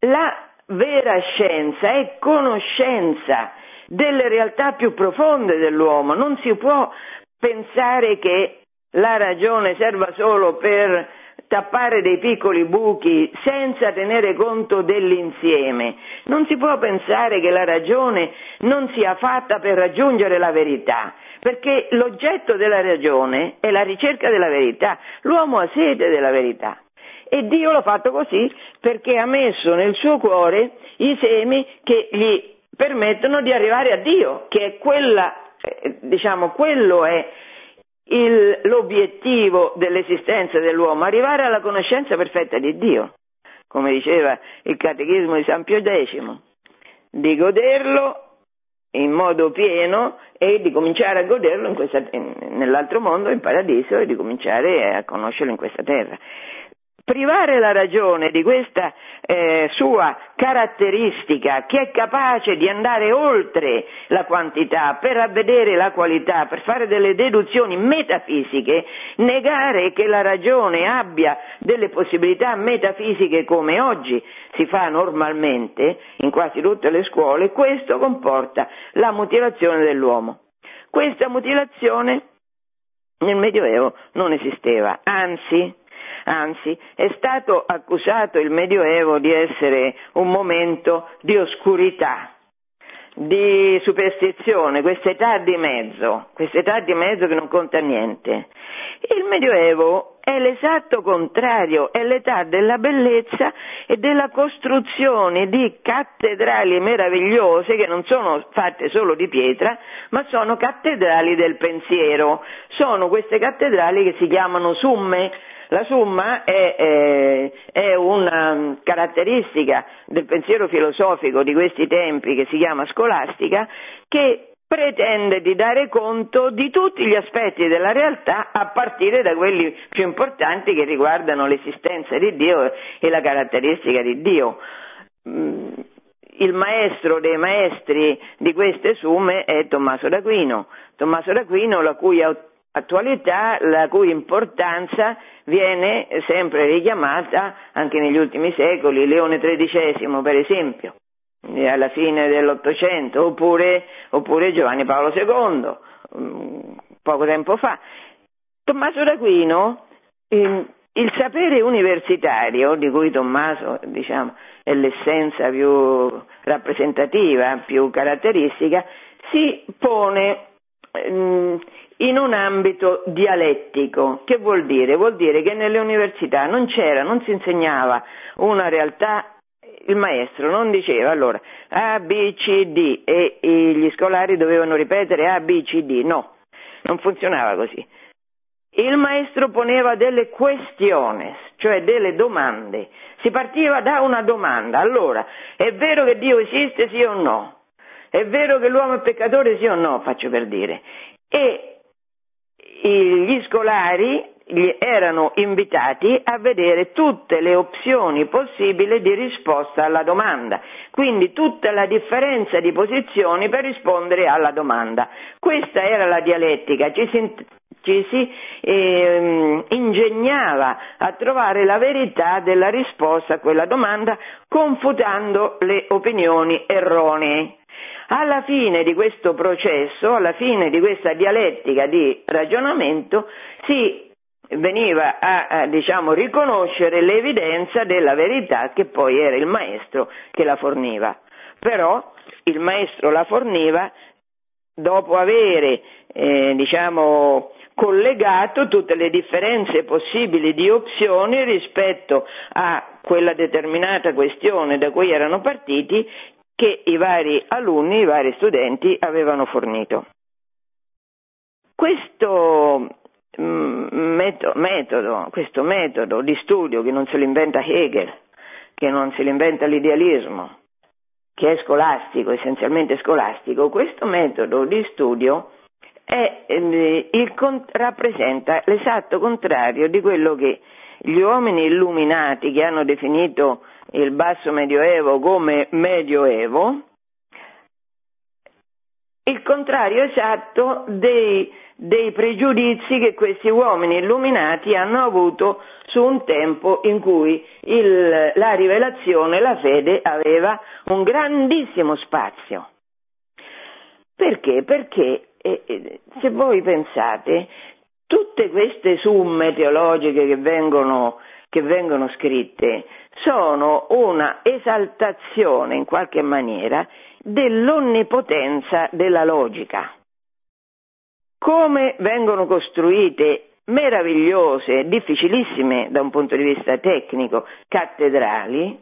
la vera scienza è conoscenza delle realtà più profonde dell'uomo. Non si può pensare che la ragione serva solo per tappare dei piccoli buchi senza tenere conto dell'insieme. Non si può pensare che la ragione non sia fatta per raggiungere la verità, perché l'oggetto della ragione è la ricerca della verità. L'uomo ha sede della verità. E Dio l'ha fatto così perché ha messo nel suo cuore i semi che gli permettono di arrivare a Dio, che è quella, eh, diciamo, quello è il, l'obiettivo dell'esistenza dell'uomo, arrivare alla conoscenza perfetta di Dio, come diceva il catechismo di San Pio X, di goderlo in modo pieno e di cominciare a goderlo questa, nell'altro mondo, in paradiso, e di cominciare a conoscerlo in questa terra privare la ragione di questa eh, sua caratteristica che è capace di andare oltre la quantità per avvedere la qualità, per fare delle deduzioni metafisiche, negare che la ragione abbia delle possibilità metafisiche come oggi si fa normalmente in quasi tutte le scuole, questo comporta la mutilazione dell'uomo. Questa mutilazione nel Medioevo non esisteva, anzi anzi è stato accusato il Medioevo di essere un momento di oscurità, di superstizione, questa età di mezzo, questa età di mezzo che non conta niente. Il Medioevo è l'esatto contrario, è l'età della bellezza e della costruzione di cattedrali meravigliose che non sono fatte solo di pietra, ma sono cattedrali del pensiero. Sono queste cattedrali che si chiamano summe, La summa è, è, è, una caratteristica del pensiero filosofico di questi tempi che si chiama scolastica che pretende di dare conto di tutti gli aspetti della realtà a partire da quelli più importanti che riguardano l'esistenza di Dio e la caratteristica di Dio. Mm, il maestro dei maestri di queste summe è Tommaso d'Aquino, Tommaso d'Aquino la cui attualità, la cui importanza viene sempre richiamata anche negli ultimi secoli, Leone XIII per esempio, alla fine dell'Ottocento, oppure, oppure Giovanni Paolo II, mm, poco tempo fa. Tommaso d'Aquino, il sapere universitario, di cui Tommaso diciamo, è l'essenza più rappresentativa, più caratteristica, si pone mm, in un ambito dialettico. Che vuol dire? Vuol dire che nelle università non c'era, non si insegnava una realtà il maestro non diceva allora A, B, C, D e, e gli scolari dovevano ripetere A, B, C, D, no, non funzionava così. Il maestro poneva delle questioni, cioè delle domande. Si partiva da una domanda. Allora, è vero che Dio esiste, sì o no? È vero che l'uomo è peccatore, sì o no? Faccio per dire. E gli scolari erano invitati a vedere tutte le opzioni possibili di risposta alla domanda, quindi tutta la differenza di posizioni per rispondere alla domanda. Questa era la dialettica, ci si, ci si eh, ingegnava a trovare la verità della risposta a quella domanda confutando le opinioni erronee. Alla fine di questo processo, alla fine di questa dialettica di ragionamento, si veniva a, a diciamo, riconoscere l'evidenza della verità che poi era il maestro che la forniva. Però il maestro la forniva dopo avere eh, diciamo, collegato tutte le differenze possibili di opzioni rispetto a quella determinata questione da cui erano partiti che i vari alunni, i vari studenti avevano fornito. Questo mm, metodo, questo metodo di studio che non se lo inventa Hegel, che non se lo inventa l'idealismo, che è scolastico, essenzialmente scolastico, questo metodo di studio è, eh, il, rappresenta l'esatto contrario di quello che gli uomini illuminati che hanno definito il basso medioevo come medioevo, il contrario esatto dei, dei, pregiudizi che questi uomini illuminati hanno avuto su un tempo in cui il, la rivelazione, la fede aveva un grandissimo spazio. Perché? Perché eh, eh se voi pensate, tutte queste summe teologiche che vengono, che vengono scritte sono una esaltazione in qualche maniera dell'onnipotenza della logica. Come vengono costruite meravigliose, difficilissime da un punto di vista tecnico, cattedrali,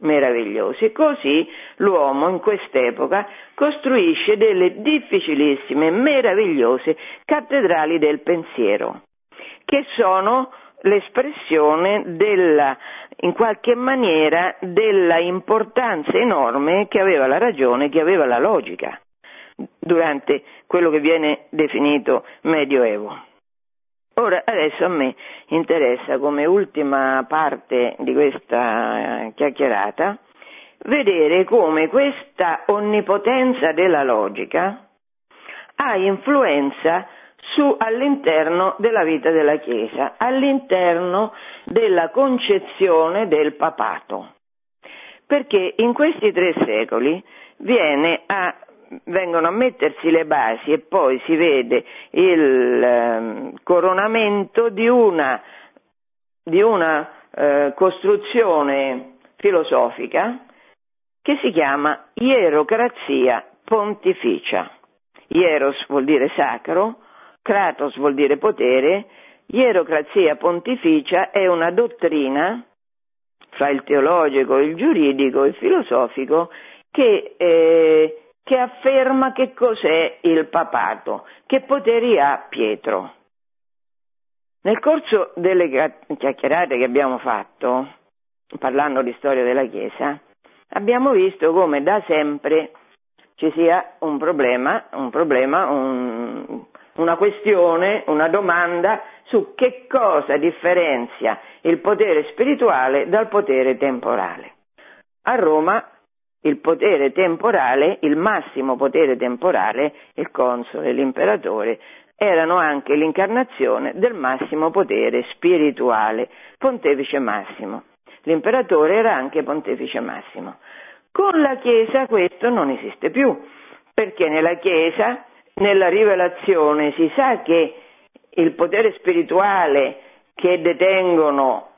meravigliosi. Così l'uomo in quest'epoca costruisce delle difficilissime, meravigliose cattedrali del pensiero, che sono l'espressione della, in qualche maniera, della importanza enorme che aveva la ragione, che aveva la logica durante quello che viene definito Medioevo. Ora, adesso a me interessa come ultima parte di questa eh, chiacchierata vedere come questa onnipotenza della logica ha influenza su, all'interno della vita della Chiesa, all'interno della concezione del papato. Perché in questi tre secoli a vengono a mettersi le basi e poi si vede il eh, coronamento di una, di una eh, costruzione filosofica che si chiama ierocrazia pontificia. Ieros vuol dire sacro, kratos vuol dire potere, ierocrazia pontificia è una dottrina fra il teologico, il giuridico il filosofico che eh, che afferma che cos'è il papato, che poteri ha Pietro. Nel corso delle chiacchierate che abbiamo fatto, parlando di storia della Chiesa, abbiamo visto come da sempre ci sia un problema, un problema un, una questione, una domanda su che cosa differenzia il potere spirituale dal potere temporale. A Roma il potere temporale, il massimo potere temporale, il console, l'imperatore, erano anche l'incarnazione del massimo potere spirituale, pontefice massimo. L'imperatore era anche pontefice massimo. Con la Chiesa questo non esiste più, perché nella Chiesa, nella rivelazione, si sa che il potere spirituale che detengono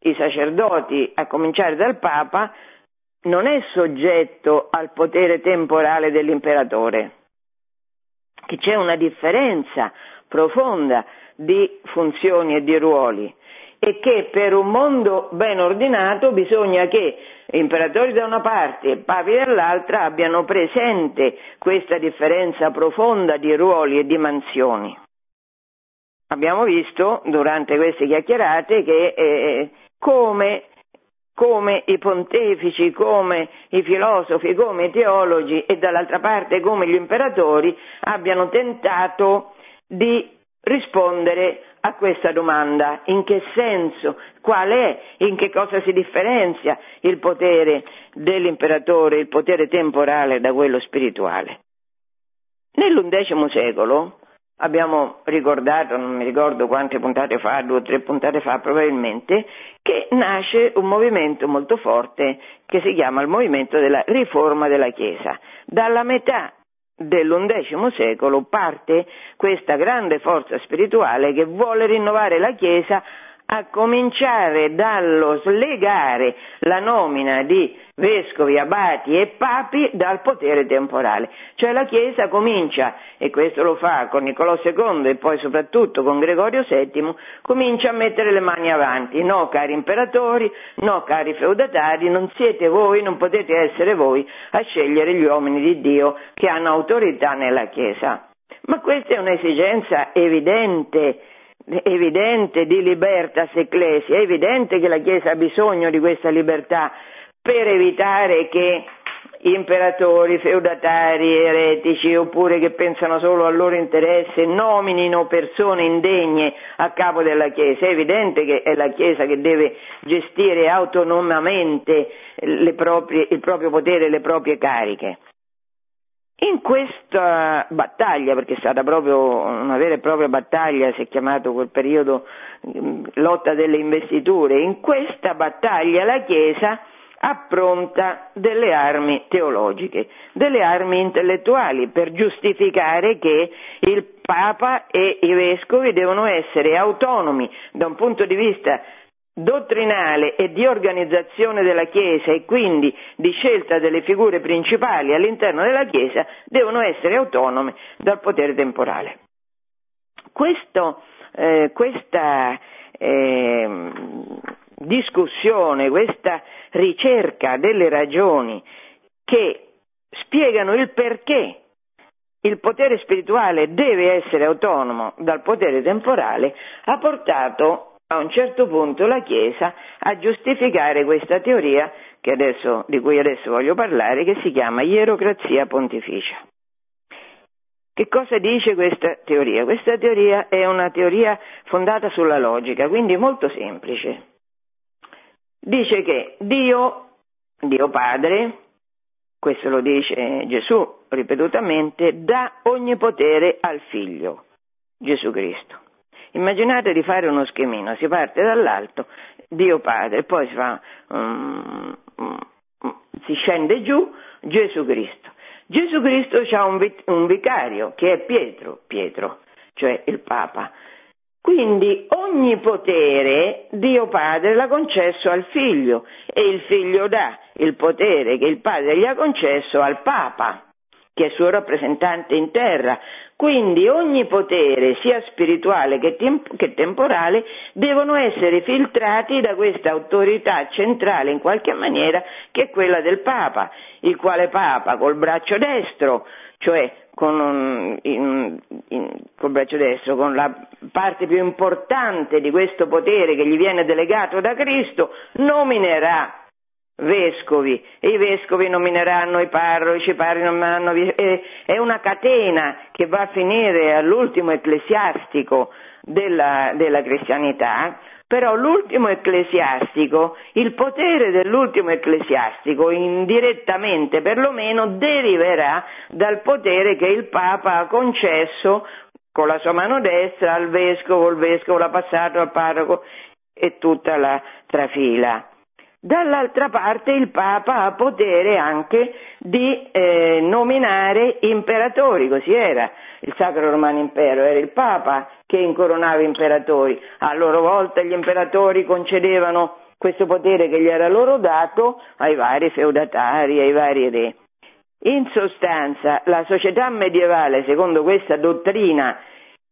i sacerdoti, a cominciare dal Papa, non è soggetto al potere temporale dell'imperatore. Che c'è una differenza profonda di funzioni e di ruoli e che per un mondo ben ordinato bisogna che imperatori da una parte e papi dall'altra abbiano presente questa differenza profonda di ruoli e di mansioni. Abbiamo visto durante queste chiacchierate che eh, come come i pontefici, come i filosofi, come i teologi e dall'altra parte come gli imperatori abbiano tentato di rispondere a questa domanda. In che senso? Qual è? In che cosa si differenzia il potere dell'imperatore, il potere temporale da quello spirituale? Nell'undecimo secolo abbiamo ricordato, non mi ricordo quante puntate fa, due o tre puntate fa probabilmente, che nasce un movimento molto forte che si chiama il movimento della riforma della Chiesa. Dalla metà dell'undecimo secolo parte questa grande forza spirituale che vuole rinnovare la Chiesa a cominciare dallo slegare la nomina di vescovi, abati e papi dal potere temporale. Cioè la Chiesa comincia, e questo lo fa con Niccolò II e poi soprattutto con Gregorio VII, comincia a mettere le mani avanti. No, cari imperatori, no, cari feudatari, non siete voi, non potete essere voi a scegliere gli uomini di Dio che hanno autorità nella Chiesa. Ma questa è un'esigenza evidente evidente di libertas ecclesia, è evidente che la Chiesa ha bisogno di questa libertà per evitare che imperatori, feudatari, eretici oppure che pensano solo al loro interesse nominino persone indegne a capo della Chiesa. È evidente che è la Chiesa che deve gestire autonomamente proprie, il proprio potere e le proprie cariche. In questa battaglia, perché è stata proprio una vera e propria battaglia, si è chiamato quel periodo mm, lotta delle investiture, in questa battaglia la Chiesa appronta delle armi teologiche, delle armi intellettuali per giustificare che il Papa e i vescovi devono essere autonomi da un punto di vista dottrinale e di organizzazione della Chiesa e quindi di scelta delle figure principali all'interno della Chiesa devono essere autonome dal potere temporale. Questo, eh, questa eh, discussione, questa ricerca delle ragioni che spiegano il perché il potere spirituale deve essere autonomo dal potere temporale ha portato a un certo punto la Chiesa a giustificare questa teoria adesso, di cui adesso voglio parlare, che si chiama ierocrazia pontificia. Che cosa dice questa teoria? Questa teoria è una teoria fondata sulla logica, quindi molto semplice. Dice che Dio, Dio Padre, questo lo dice Gesù ripetutamente, dà ogni potere al Figlio, Gesù Cristo. Immaginate di fare uno schemino, si parte dall'alto, Dio Padre, poi si, fa, um, um, si scende giù Gesù Cristo. Gesù Cristo ha un, un vicario che è Pietro, Pietro, cioè il Papa. Quindi ogni potere Dio Padre l'ha concesso al figlio e il figlio dà il potere che il Padre gli ha concesso al Papa, che è suo rappresentante in terra. Quindi ogni potere, sia spirituale che, temp- che, temporale, devono essere filtrati da questa autorità centrale in qualche maniera che è quella del Papa, il quale Papa col braccio destro, cioè con, in, in, col braccio destro, con la parte più importante di questo potere che gli viene delegato da Cristo, nominerà vescovi e i vescovi nomineranno i parroci, i parroci nomineranno, è, è una catena che va a finire all'ultimo ecclesiastico della, della cristianità però l'ultimo ecclesiastico, il potere dell'ultimo ecclesiastico, indirettamente perlomeno, deriverà dal potere che il Papa ha concesso con la sua mano destra al vescovo, il vescovo l'ha passato al parroco e tutta la trafila. Dall'altra parte il Papa ha potere anche di eh, nominare imperatori, così era il Sacro Romano Impero, era il Papa che incoronava imperatori, a loro volta gli imperatori concedevano questo potere che gli era loro dato ai vari feudatari, ai vari re. In sostanza la società medievale, secondo questa dottrina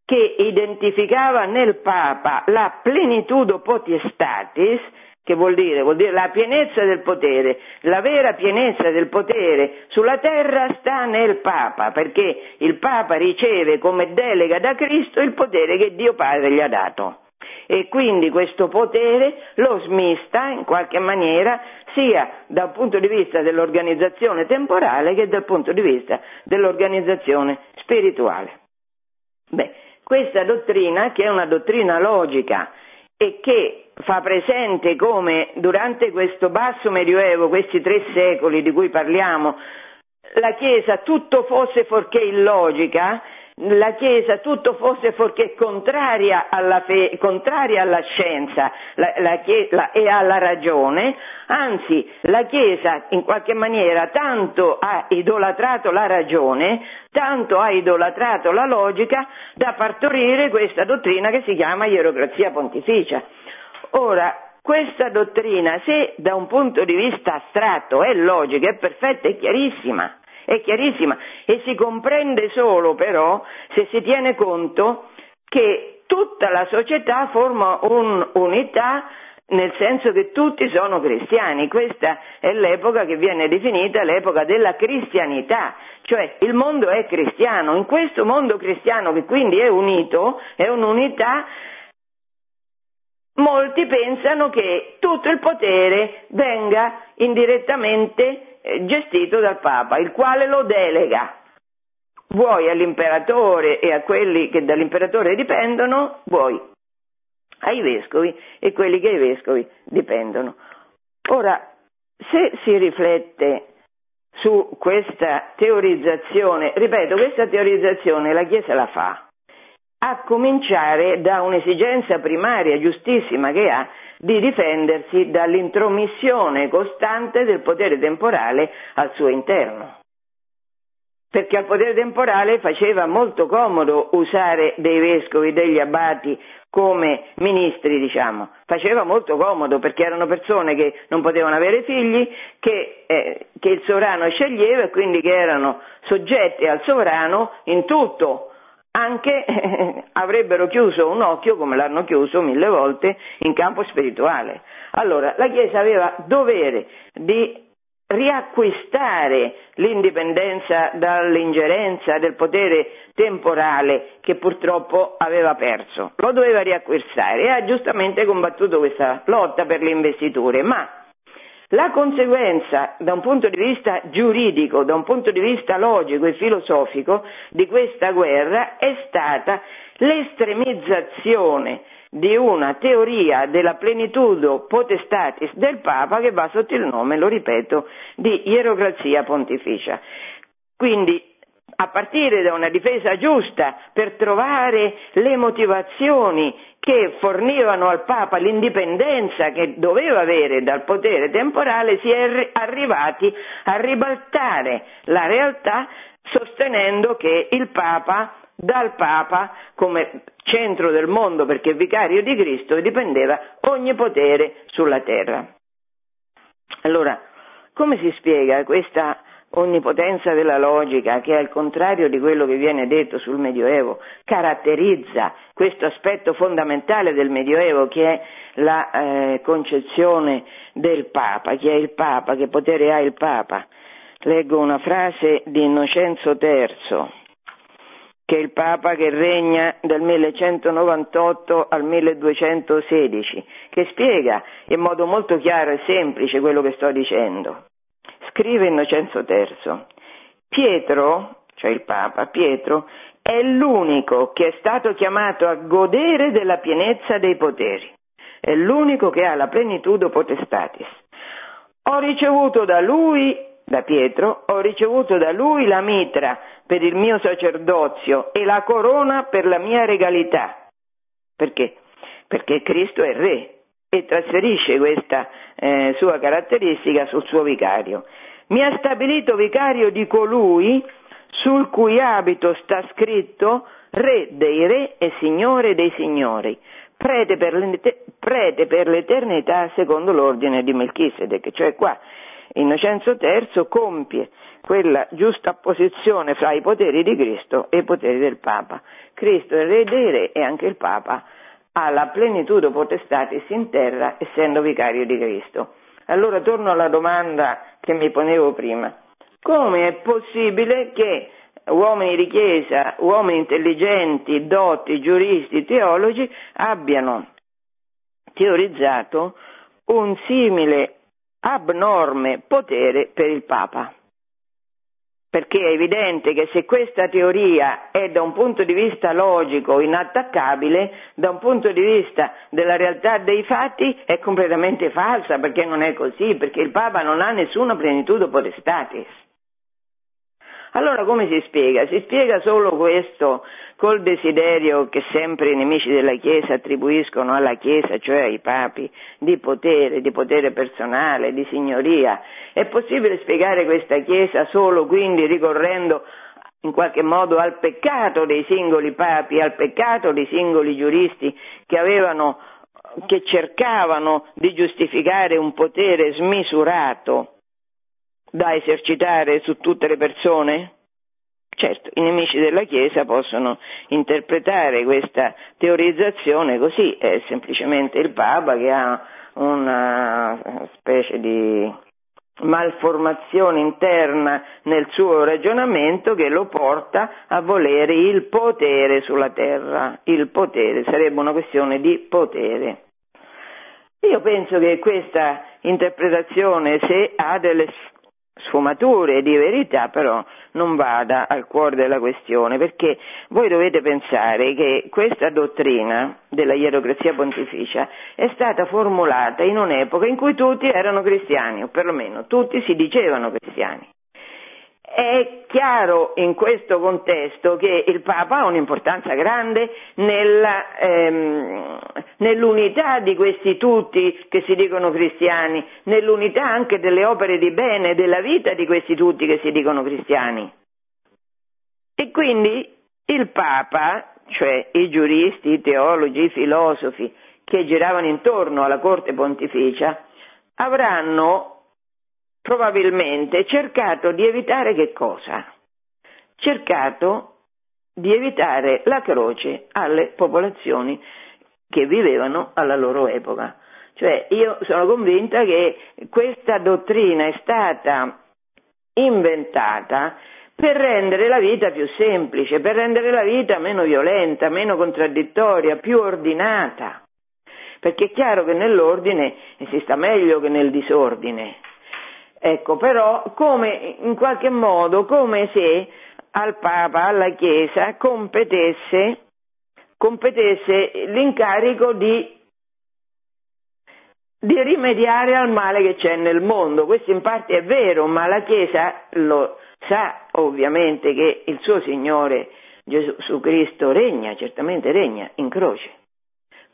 che identificava nel Papa la plenitudo potestatis, che vuol dire? Vuol dire la pienezza del potere. La vera pienezza del potere sulla terra sta nel Papa, perché il Papa riceve come delega da Cristo il potere che Dio Padre gli ha dato. E quindi questo potere lo smista in qualche maniera sia dal punto di vista dell'organizzazione temporale che dal punto di vista dell'organizzazione spirituale. Beh, questa dottrina, che è una dottrina logica, e che fa presente come durante questo basso medioevo, questi tre secoli di cui parliamo, la Chiesa tutto fosse fuorché illogica, la Chiesa tutto fosse fuorché contraria alla, fe, contraria alla scienza la, la, la, e alla ragione, anzi la Chiesa in qualche maniera tanto ha idolatrato la ragione, tanto ha idolatrato la logica da partorire questa dottrina che si chiama ierocrazia pontificia. Ora, questa dottrina, se da un punto di vista astratto è logica, è perfetta, è chiarissima, è chiarissima. E si comprende solo però se si tiene conto che tutta la società forma un'unità nel senso che tutti sono cristiani, questa è l'epoca che viene definita l'epoca della cristianità, cioè il mondo è cristiano, in questo mondo cristiano che quindi è unito, è un'unità, molti pensano che tutto il potere venga indirettamente gestito dal Papa, il quale lo delega vuoi all'imperatore e a quelli che dall'imperatore dipendono, vuoi ai vescovi e quelli che ai vescovi dipendono. Ora, se si riflette su questa teorizzazione, ripeto, questa teorizzazione la Chiesa la fa, a cominciare da un'esigenza primaria giustissima che ha di difendersi dall'intromissione costante del potere temporale al suo interno. Perché al potere temporale faceva molto comodo usare dei vescovi, degli abati come ministri, diciamo. Faceva molto comodo perché erano persone che non potevano avere figli, che, eh, che il sovrano sceglieva e quindi che erano soggetti al sovrano in tutto anche eh, avrebbero chiuso un occhio, come l'hanno chiuso mille volte, in campo spirituale. Allora, la Chiesa aveva dovere di riacquistare l'indipendenza dall'ingerenza del potere temporale che purtroppo aveva perso. Lo doveva riacquistare e ha giustamente combattuto questa lotta per le investiture, ma la conseguenza da un punto di vista giuridico, da un punto di vista logico e filosofico di questa guerra è stata l'estremizzazione di una teoria della plenitudo potestatis del Papa che va sotto il nome, lo ripeto, di ierocrazia pontificia. Quindi a partire da una difesa giusta per trovare le motivazioni che fornivano al Papa l'indipendenza che doveva avere dal potere temporale, si è arrivati a ribaltare la realtà sostenendo che il Papa dal Papa come centro del mondo perché vicario di Cristo dipendeva ogni potere sulla terra. Allora, come si spiega questa onnipotenza della logica, che al contrario di quello che viene detto sul Medioevo, caratterizza questo aspetto fondamentale del Medioevo che è la eh, concezione del Papa, chi è il Papa, che potere ha il Papa. Leggo una frase di Innocenzo III che è il Papa che regna dal 1198 al 1216, che spiega in modo molto chiaro e semplice quello che sto dicendo. Scrive Innocenzo III, Pietro, cioè il Papa, Pietro, è l'unico che è stato chiamato a godere della pienezza dei poteri, è l'unico che ha la plenitudo potestatis. Ho ricevuto da lui, da Pietro, ho ricevuto da lui la mitra per il mio sacerdozio e la corona per la mia regalità. Perché? Perché Cristo è re e trasferisce questa eh, sua caratteristica sul suo vicario. Mi ha stabilito vicario di colui sul cui abito sta scritto Re dei re e Signore dei signori, prete per, l'eternità secondo l'ordine di Melchisedec, cioè qua Innocenzo III compie quella giusta posizione fra i poteri di Cristo e i poteri del Papa. Cristo è re dei re e anche il Papa ha la plenitude potestatis in terra essendo vicario di Cristo. Allora torno alla domanda che mi ponevo prima. Come è possibile che uomini di chiesa, uomini intelligenti, dotti, giuristi, teologi abbiano teorizzato un simile abnorme potere per il Papa? Perché è evidente che se questa teoria è da un punto di vista logico inattaccabile, da un punto di vista della realtà dei fatti è completamente falsa, perché non è così, perché il Papa non ha nessuna plenitude potestatis. Allora come si spiega? Si spiega solo questo col desiderio che sempre i nemici della Chiesa attribuiscono alla Chiesa, cioè ai papi, di potere, di potere personale, di signoria. È possibile spiegare questa Chiesa solo quindi ricorrendo in qualche modo al peccato dei singoli papi, al peccato dei singoli giuristi che avevano che cercavano di giustificare un potere smisurato da esercitare su tutte le persone? Certo, i nemici della Chiesa possono interpretare questa teorizzazione così, è semplicemente il Papa che ha una specie di malformazione interna nel suo ragionamento che lo porta a volere il potere sulla terra. Il potere sarebbe una questione di potere. Io penso che questa interpretazione, se ha delle sfumature di verità, però non vada al cuore della questione, perché voi dovete pensare che questa dottrina della ierocrazia pontificia è stata formulata in un'epoca in cui tutti erano cristiani, o perlomeno tutti si dicevano cristiani. È chiaro in questo contesto che il Papa ha un'importanza grande nella, ehm, nell'unità di questi tutti che si dicono cristiani, nell'unità anche delle opere di bene, della vita di questi tutti che si dicono cristiani. E quindi il Papa, cioè i giuristi, i teologi, i filosofi che giravano intorno alla corte pontificia, avranno probabilmente cercato di evitare che cosa? Cercato di evitare la croce alle popolazioni che vivevano alla loro epoca. Cioè io sono convinta che questa dottrina è stata inventata per rendere la vita più semplice, per rendere la vita meno violenta, meno contraddittoria, più ordinata. Perché è chiaro che nell'ordine si sta meglio che nel disordine. Ecco, però come in qualche modo, come se al Papa, alla Chiesa, competesse, competesse l'incarico di, di, rimediare al male che c'è nel mondo. Questo in parte è vero, ma la Chiesa lo sa ovviamente che il suo Signore Gesù Cristo regna, certamente regna in croce.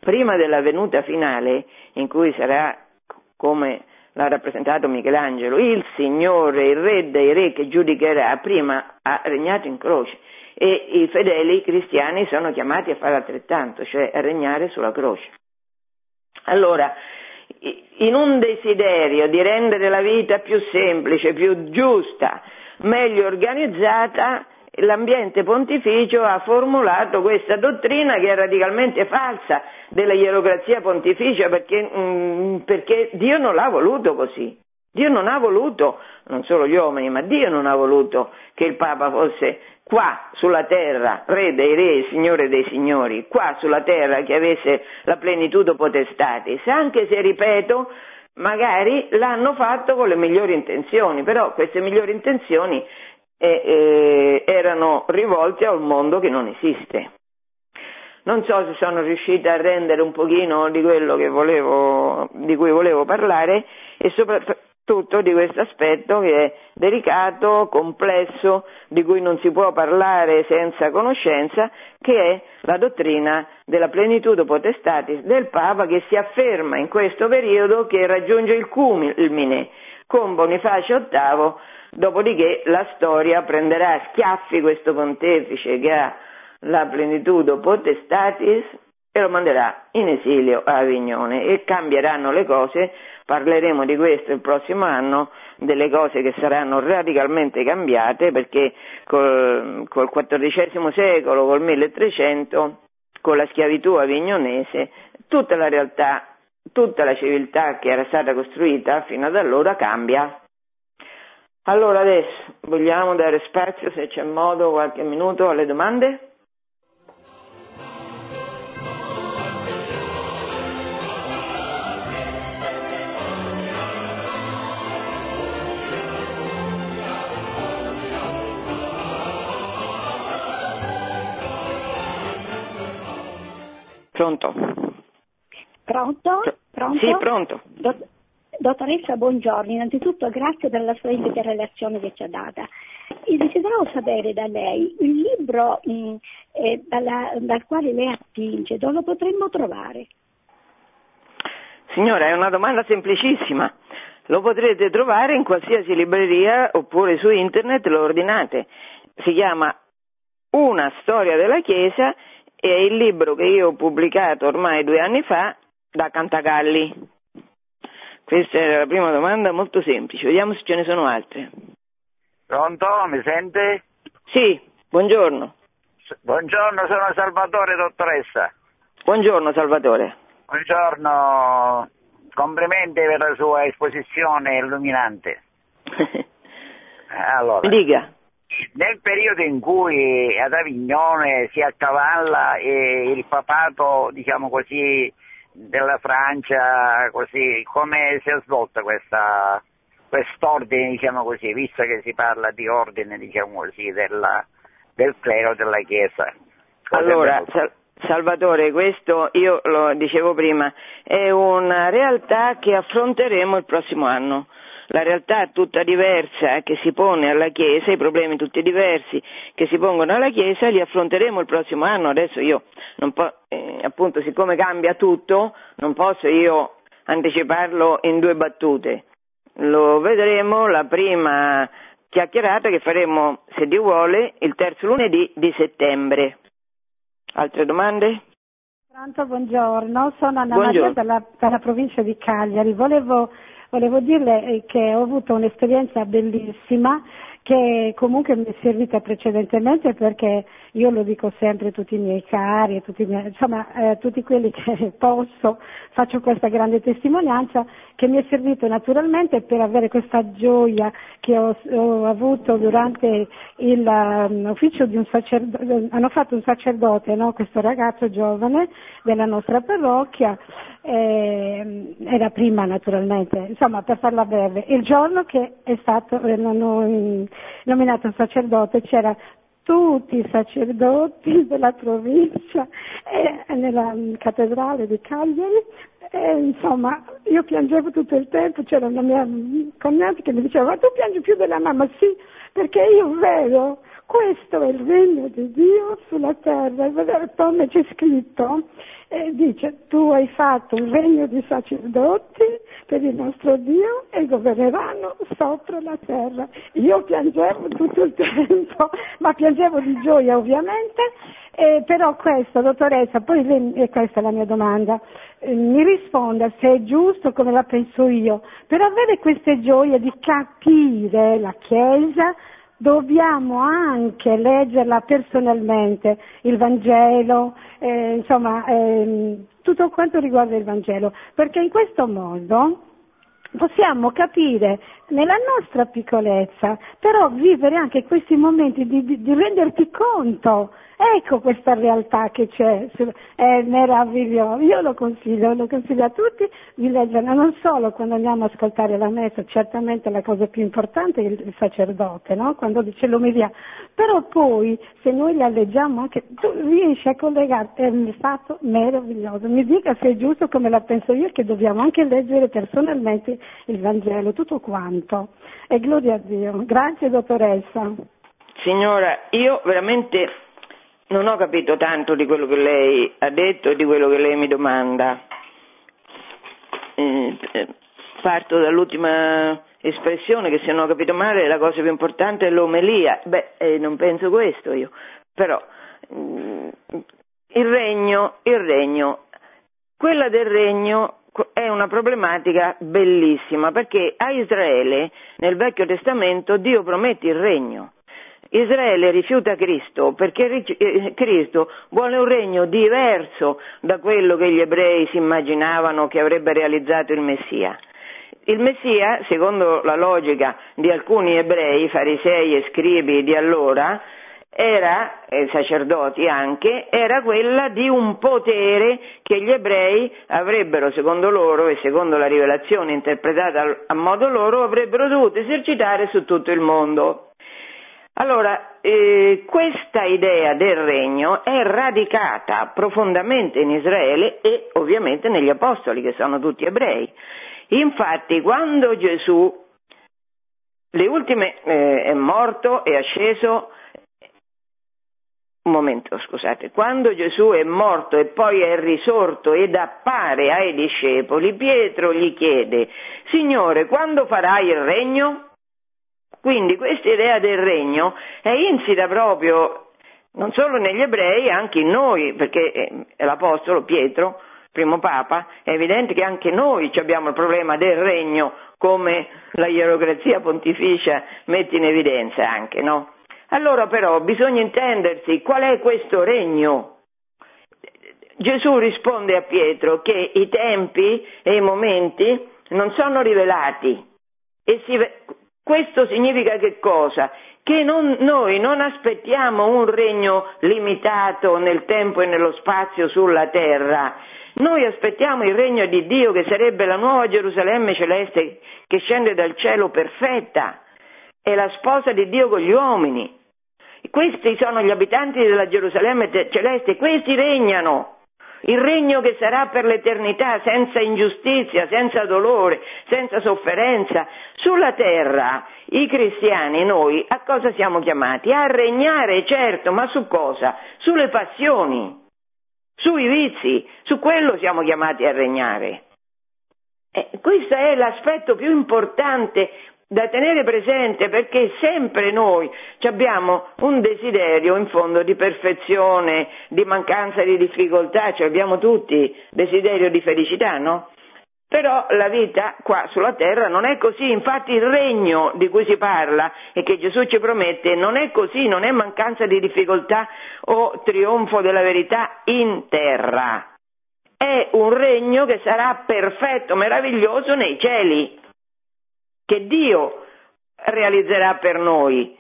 Prima della venuta finale, in cui sarà come l'ha rappresentato Michelangelo, il Signore, il Re dei Re che giudicherà, prima ha regnato in croce e i fedeli cristiani sono chiamati a fare altrettanto, cioè a regnare sulla croce. Allora, in un desiderio di rendere la vita più semplice, più giusta, meglio organizzata, l'ambiente pontificio ha formulato questa dottrina che è radicalmente falsa della ierocrazia pontificia perché, mm, perché Dio non l'ha voluto così. Dio non ha voluto, non solo gli uomini, ma Dio non ha voluto che il Papa fosse qua sulla terra, re dei re, signore dei signori, qua sulla terra che avesse la plenitude potestatis, anche se, ripeto, magari l'hanno fatto con le migliori intenzioni, però queste migliori intenzioni eh, eh, erano rivolte a un mondo che non esiste. Non so se sono riuscita a rendere un pochino di quello volevo, di cui volevo parlare e soprattutto tutto di questo aspetto che è delicato, complesso, di cui non si può parlare senza conoscenza, che è la dottrina della plenitude potestatis del Papa che si afferma in questo periodo che raggiunge il culmine con Bonifacio VIII, dopodiché la storia prenderà a schiaffi questo pontefice che ha la plenitude potestatis e lo manderà in esilio a Avignone e cambieranno le cose, parleremo di questo il prossimo anno, delle cose che saranno radicalmente cambiate perché col, col XIV secolo, col 1300, con la schiavitù avignonese, tutta la realtà, tutta la civiltà che era stata costruita fino ad allora cambia. Allora adesso vogliamo dare spazio, se c'è modo, qualche minuto alle domande? Pronto? Pronto? Pronto? Sì, pronto. Dott- dottoressa, buongiorno. Innanzitutto grazie per la splendida relazione che ci ha data. E desideravo sapere da lei il libro mh, mm, eh, dalla, dal quale lei attinge, dove lo potremmo trovare? Signora, è una domanda semplicissima. Lo potrete trovare in qualsiasi libreria oppure su internet, lo ordinate. Si chiama Una storia della Chiesa è il libro che io ho pubblicato ormai due anni fa da Cantagalli. Questa era la prima domanda molto semplice, vediamo se ce ne sono altre. Pronto, mi sente? Sì, buongiorno. Buongiorno, sono Salvatore, dottoressa. Buongiorno Salvatore. Buongiorno, complimenti per la sua esposizione illuminante. allora, Dica nel periodo in cui ad Avignone si accavalla il papato, diciamo così, della Francia, così, come si è svolta questa, quest'ordine, diciamo così, visto che si parla di ordine, diciamo così, della, del clero della Chiesa? Cosa allora, Salvatore, questo io lo dicevo prima, è una realtà che affronteremo il prossimo anno la realtà tutta diversa che si pone alla Chiesa, i problemi tutti diversi che si pongono alla Chiesa, li affronteremo il prossimo anno. Adesso io, po- eh, appunto, siccome cambia tutto, non posso io anticiparlo in due battute. Lo vedremo la prima chiacchierata che faremo, se Dio vuole, il terzo lunedì di settembre. Altre domande? Pronto, buongiorno, sono Anna buongiorno. Maria dalla, dalla provincia di Cagliari. Volevo volevo dirle eh, che ho avuto un'esperienza bellissima che comunque mi è servita precedentemente perché io lo dico sempre a tutti i miei cari, tutti, miei, insomma, eh, tutti quelli che posso, faccio questa grande testimonianza che mi è servito naturalmente per avere questa gioia che ho, ho avuto durante l'ufficio um, di un sacerdote, hanno fatto un sacerdote, no? questo ragazzo giovane della nostra parrocchia, eh, era prima naturalmente, insomma per farla breve, il giorno che è stato eh, nominato sacerdote c'era tutti i sacerdoti della provincia e nella cattedrale di Cagliari e, insomma io piangevo tutto il tempo, c'era una mia cognata che mi diceva ma tu piangi più della mamma? Sì, perché io vedo questo è il regno di Dio sulla terra, come c'è scritto, e dice tu hai fatto un regno di sacerdoti per il nostro Dio e governeranno sopra la terra. Io piangevo tutto il tempo, ma piangevo di gioia ovviamente, eh, però questo, dottoressa, poi e questa è la mia domanda, eh, mi risponda se è giusto come la penso io, per avere queste gioie di capire la Chiesa, dobbiamo anche leggerla personalmente, il Vangelo, eh, insomma, eh, tutto quanto riguarda il Vangelo, perché in questo modo possiamo capire nella nostra piccolezza, però vivere anche questi momenti di, di, di renderti conto Ecco questa realtà che c'è, è meraviglioso. Io lo consiglio, lo consiglio a tutti di leggerla, non solo quando andiamo a ascoltare la messa, certamente la cosa più importante è il sacerdote, no? quando dice l'omelia, però poi se noi la leggiamo anche, tu riesci a collegarti, è stato meraviglioso. Mi dica se è giusto come la penso io, che dobbiamo anche leggere personalmente il Vangelo, tutto quanto. E gloria a Dio. Grazie dottoressa. Signora, io veramente non ho capito tanto di quello che lei ha detto e di quello che lei mi domanda. Eh, eh, parto dall'ultima espressione che se non ho capito male la cosa più importante è l'omelia. Beh, eh, non penso questo io, però mm, il regno, il regno, quella del regno è una problematica bellissima perché a Israele nel Vecchio Testamento Dio promette il regno Israele rifiuta Cristo perché eh, Cristo vuole un regno diverso da quello che gli ebrei si immaginavano che avrebbe realizzato il Messia. Il Messia, secondo la logica di alcuni ebrei, farisei e scribi di allora, era, e sacerdoti anche, era quella di un potere che gli ebrei avrebbero, secondo loro e secondo la rivelazione interpretata a modo loro, avrebbero dovuto esercitare su tutto il mondo. Allora, eh, questa idea del regno è radicata profondamente in Israele e ovviamente negli apostoli, che sono tutti ebrei. Infatti, quando Gesù, le ultime, eh, è morto e asceso, un momento, scusate, quando Gesù è morto e poi è risorto ed appare ai discepoli, Pietro gli chiede, Signore, quando farai il regno? Quindi questa idea del regno è insita proprio non solo negli ebrei, anche in noi, perché eh, l'Apostolo Pietro, primo Papa, è evidente che anche noi abbiamo il problema del regno, come la ierocrazia pontificia mette in evidenza anche, no? Allora però bisogna intendersi qual è questo regno. Gesù risponde a Pietro che i tempi e i momenti non sono rivelati e si, questo significa che cosa? Che non, noi non aspettiamo un regno limitato nel tempo e nello spazio sulla terra, noi aspettiamo il regno di Dio che sarebbe la nuova Gerusalemme celeste che scende dal cielo perfetta, è la sposa di Dio con gli uomini. Questi sono gli abitanti della Gerusalemme celeste, questi regnano il regno che sarà per l'eternità senza ingiustizia, senza dolore, senza sofferenza. Sulla terra i cristiani, noi, a cosa siamo chiamati? A regnare, certo, ma su cosa? Sulle passioni, sui vizi, su quello siamo chiamati a regnare. Eh, questo è l'aspetto più importante da tenere presente perché sempre noi abbiamo un desiderio in fondo di perfezione, di mancanza di difficoltà, cioè abbiamo tutti desiderio di felicità, no? Però la vita qua sulla terra non è così, infatti il regno di cui si parla e che Gesù ci promette non è così, non è mancanza di difficoltà o trionfo della verità in terra. È un regno che sarà perfetto, meraviglioso nei cieli che Dio realizzerà per noi,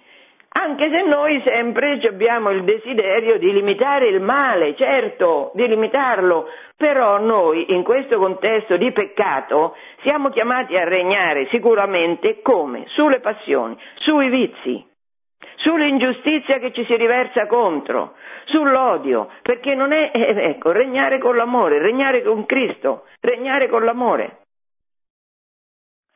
anche se noi sempre abbiamo il desiderio di limitare il male, certo, di limitarlo, però noi in questo contesto di peccato siamo chiamati a regnare sicuramente come? Sulle passioni, sui vizi, sull'ingiustizia che ci si riversa contro, sull'odio, perché non è, eh, ecco, regnare con l'amore, regnare con Cristo, regnare con l'amore.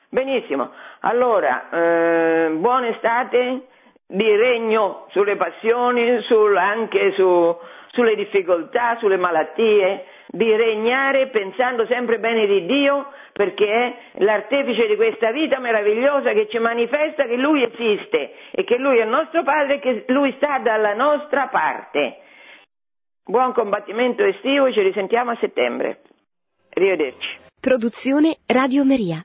Benissimo, allora eh, buona estate di regno sulle passioni, sul, anche su, sulle difficoltà, sulle malattie, di regnare pensando sempre bene di Dio perché è l'artefice di questa vita meravigliosa che ci manifesta che Lui esiste e che Lui è il nostro Padre e che Lui sta dalla nostra parte. Buon combattimento estivo, ci risentiamo a settembre. Arrivederci. Produzione Radio Maria.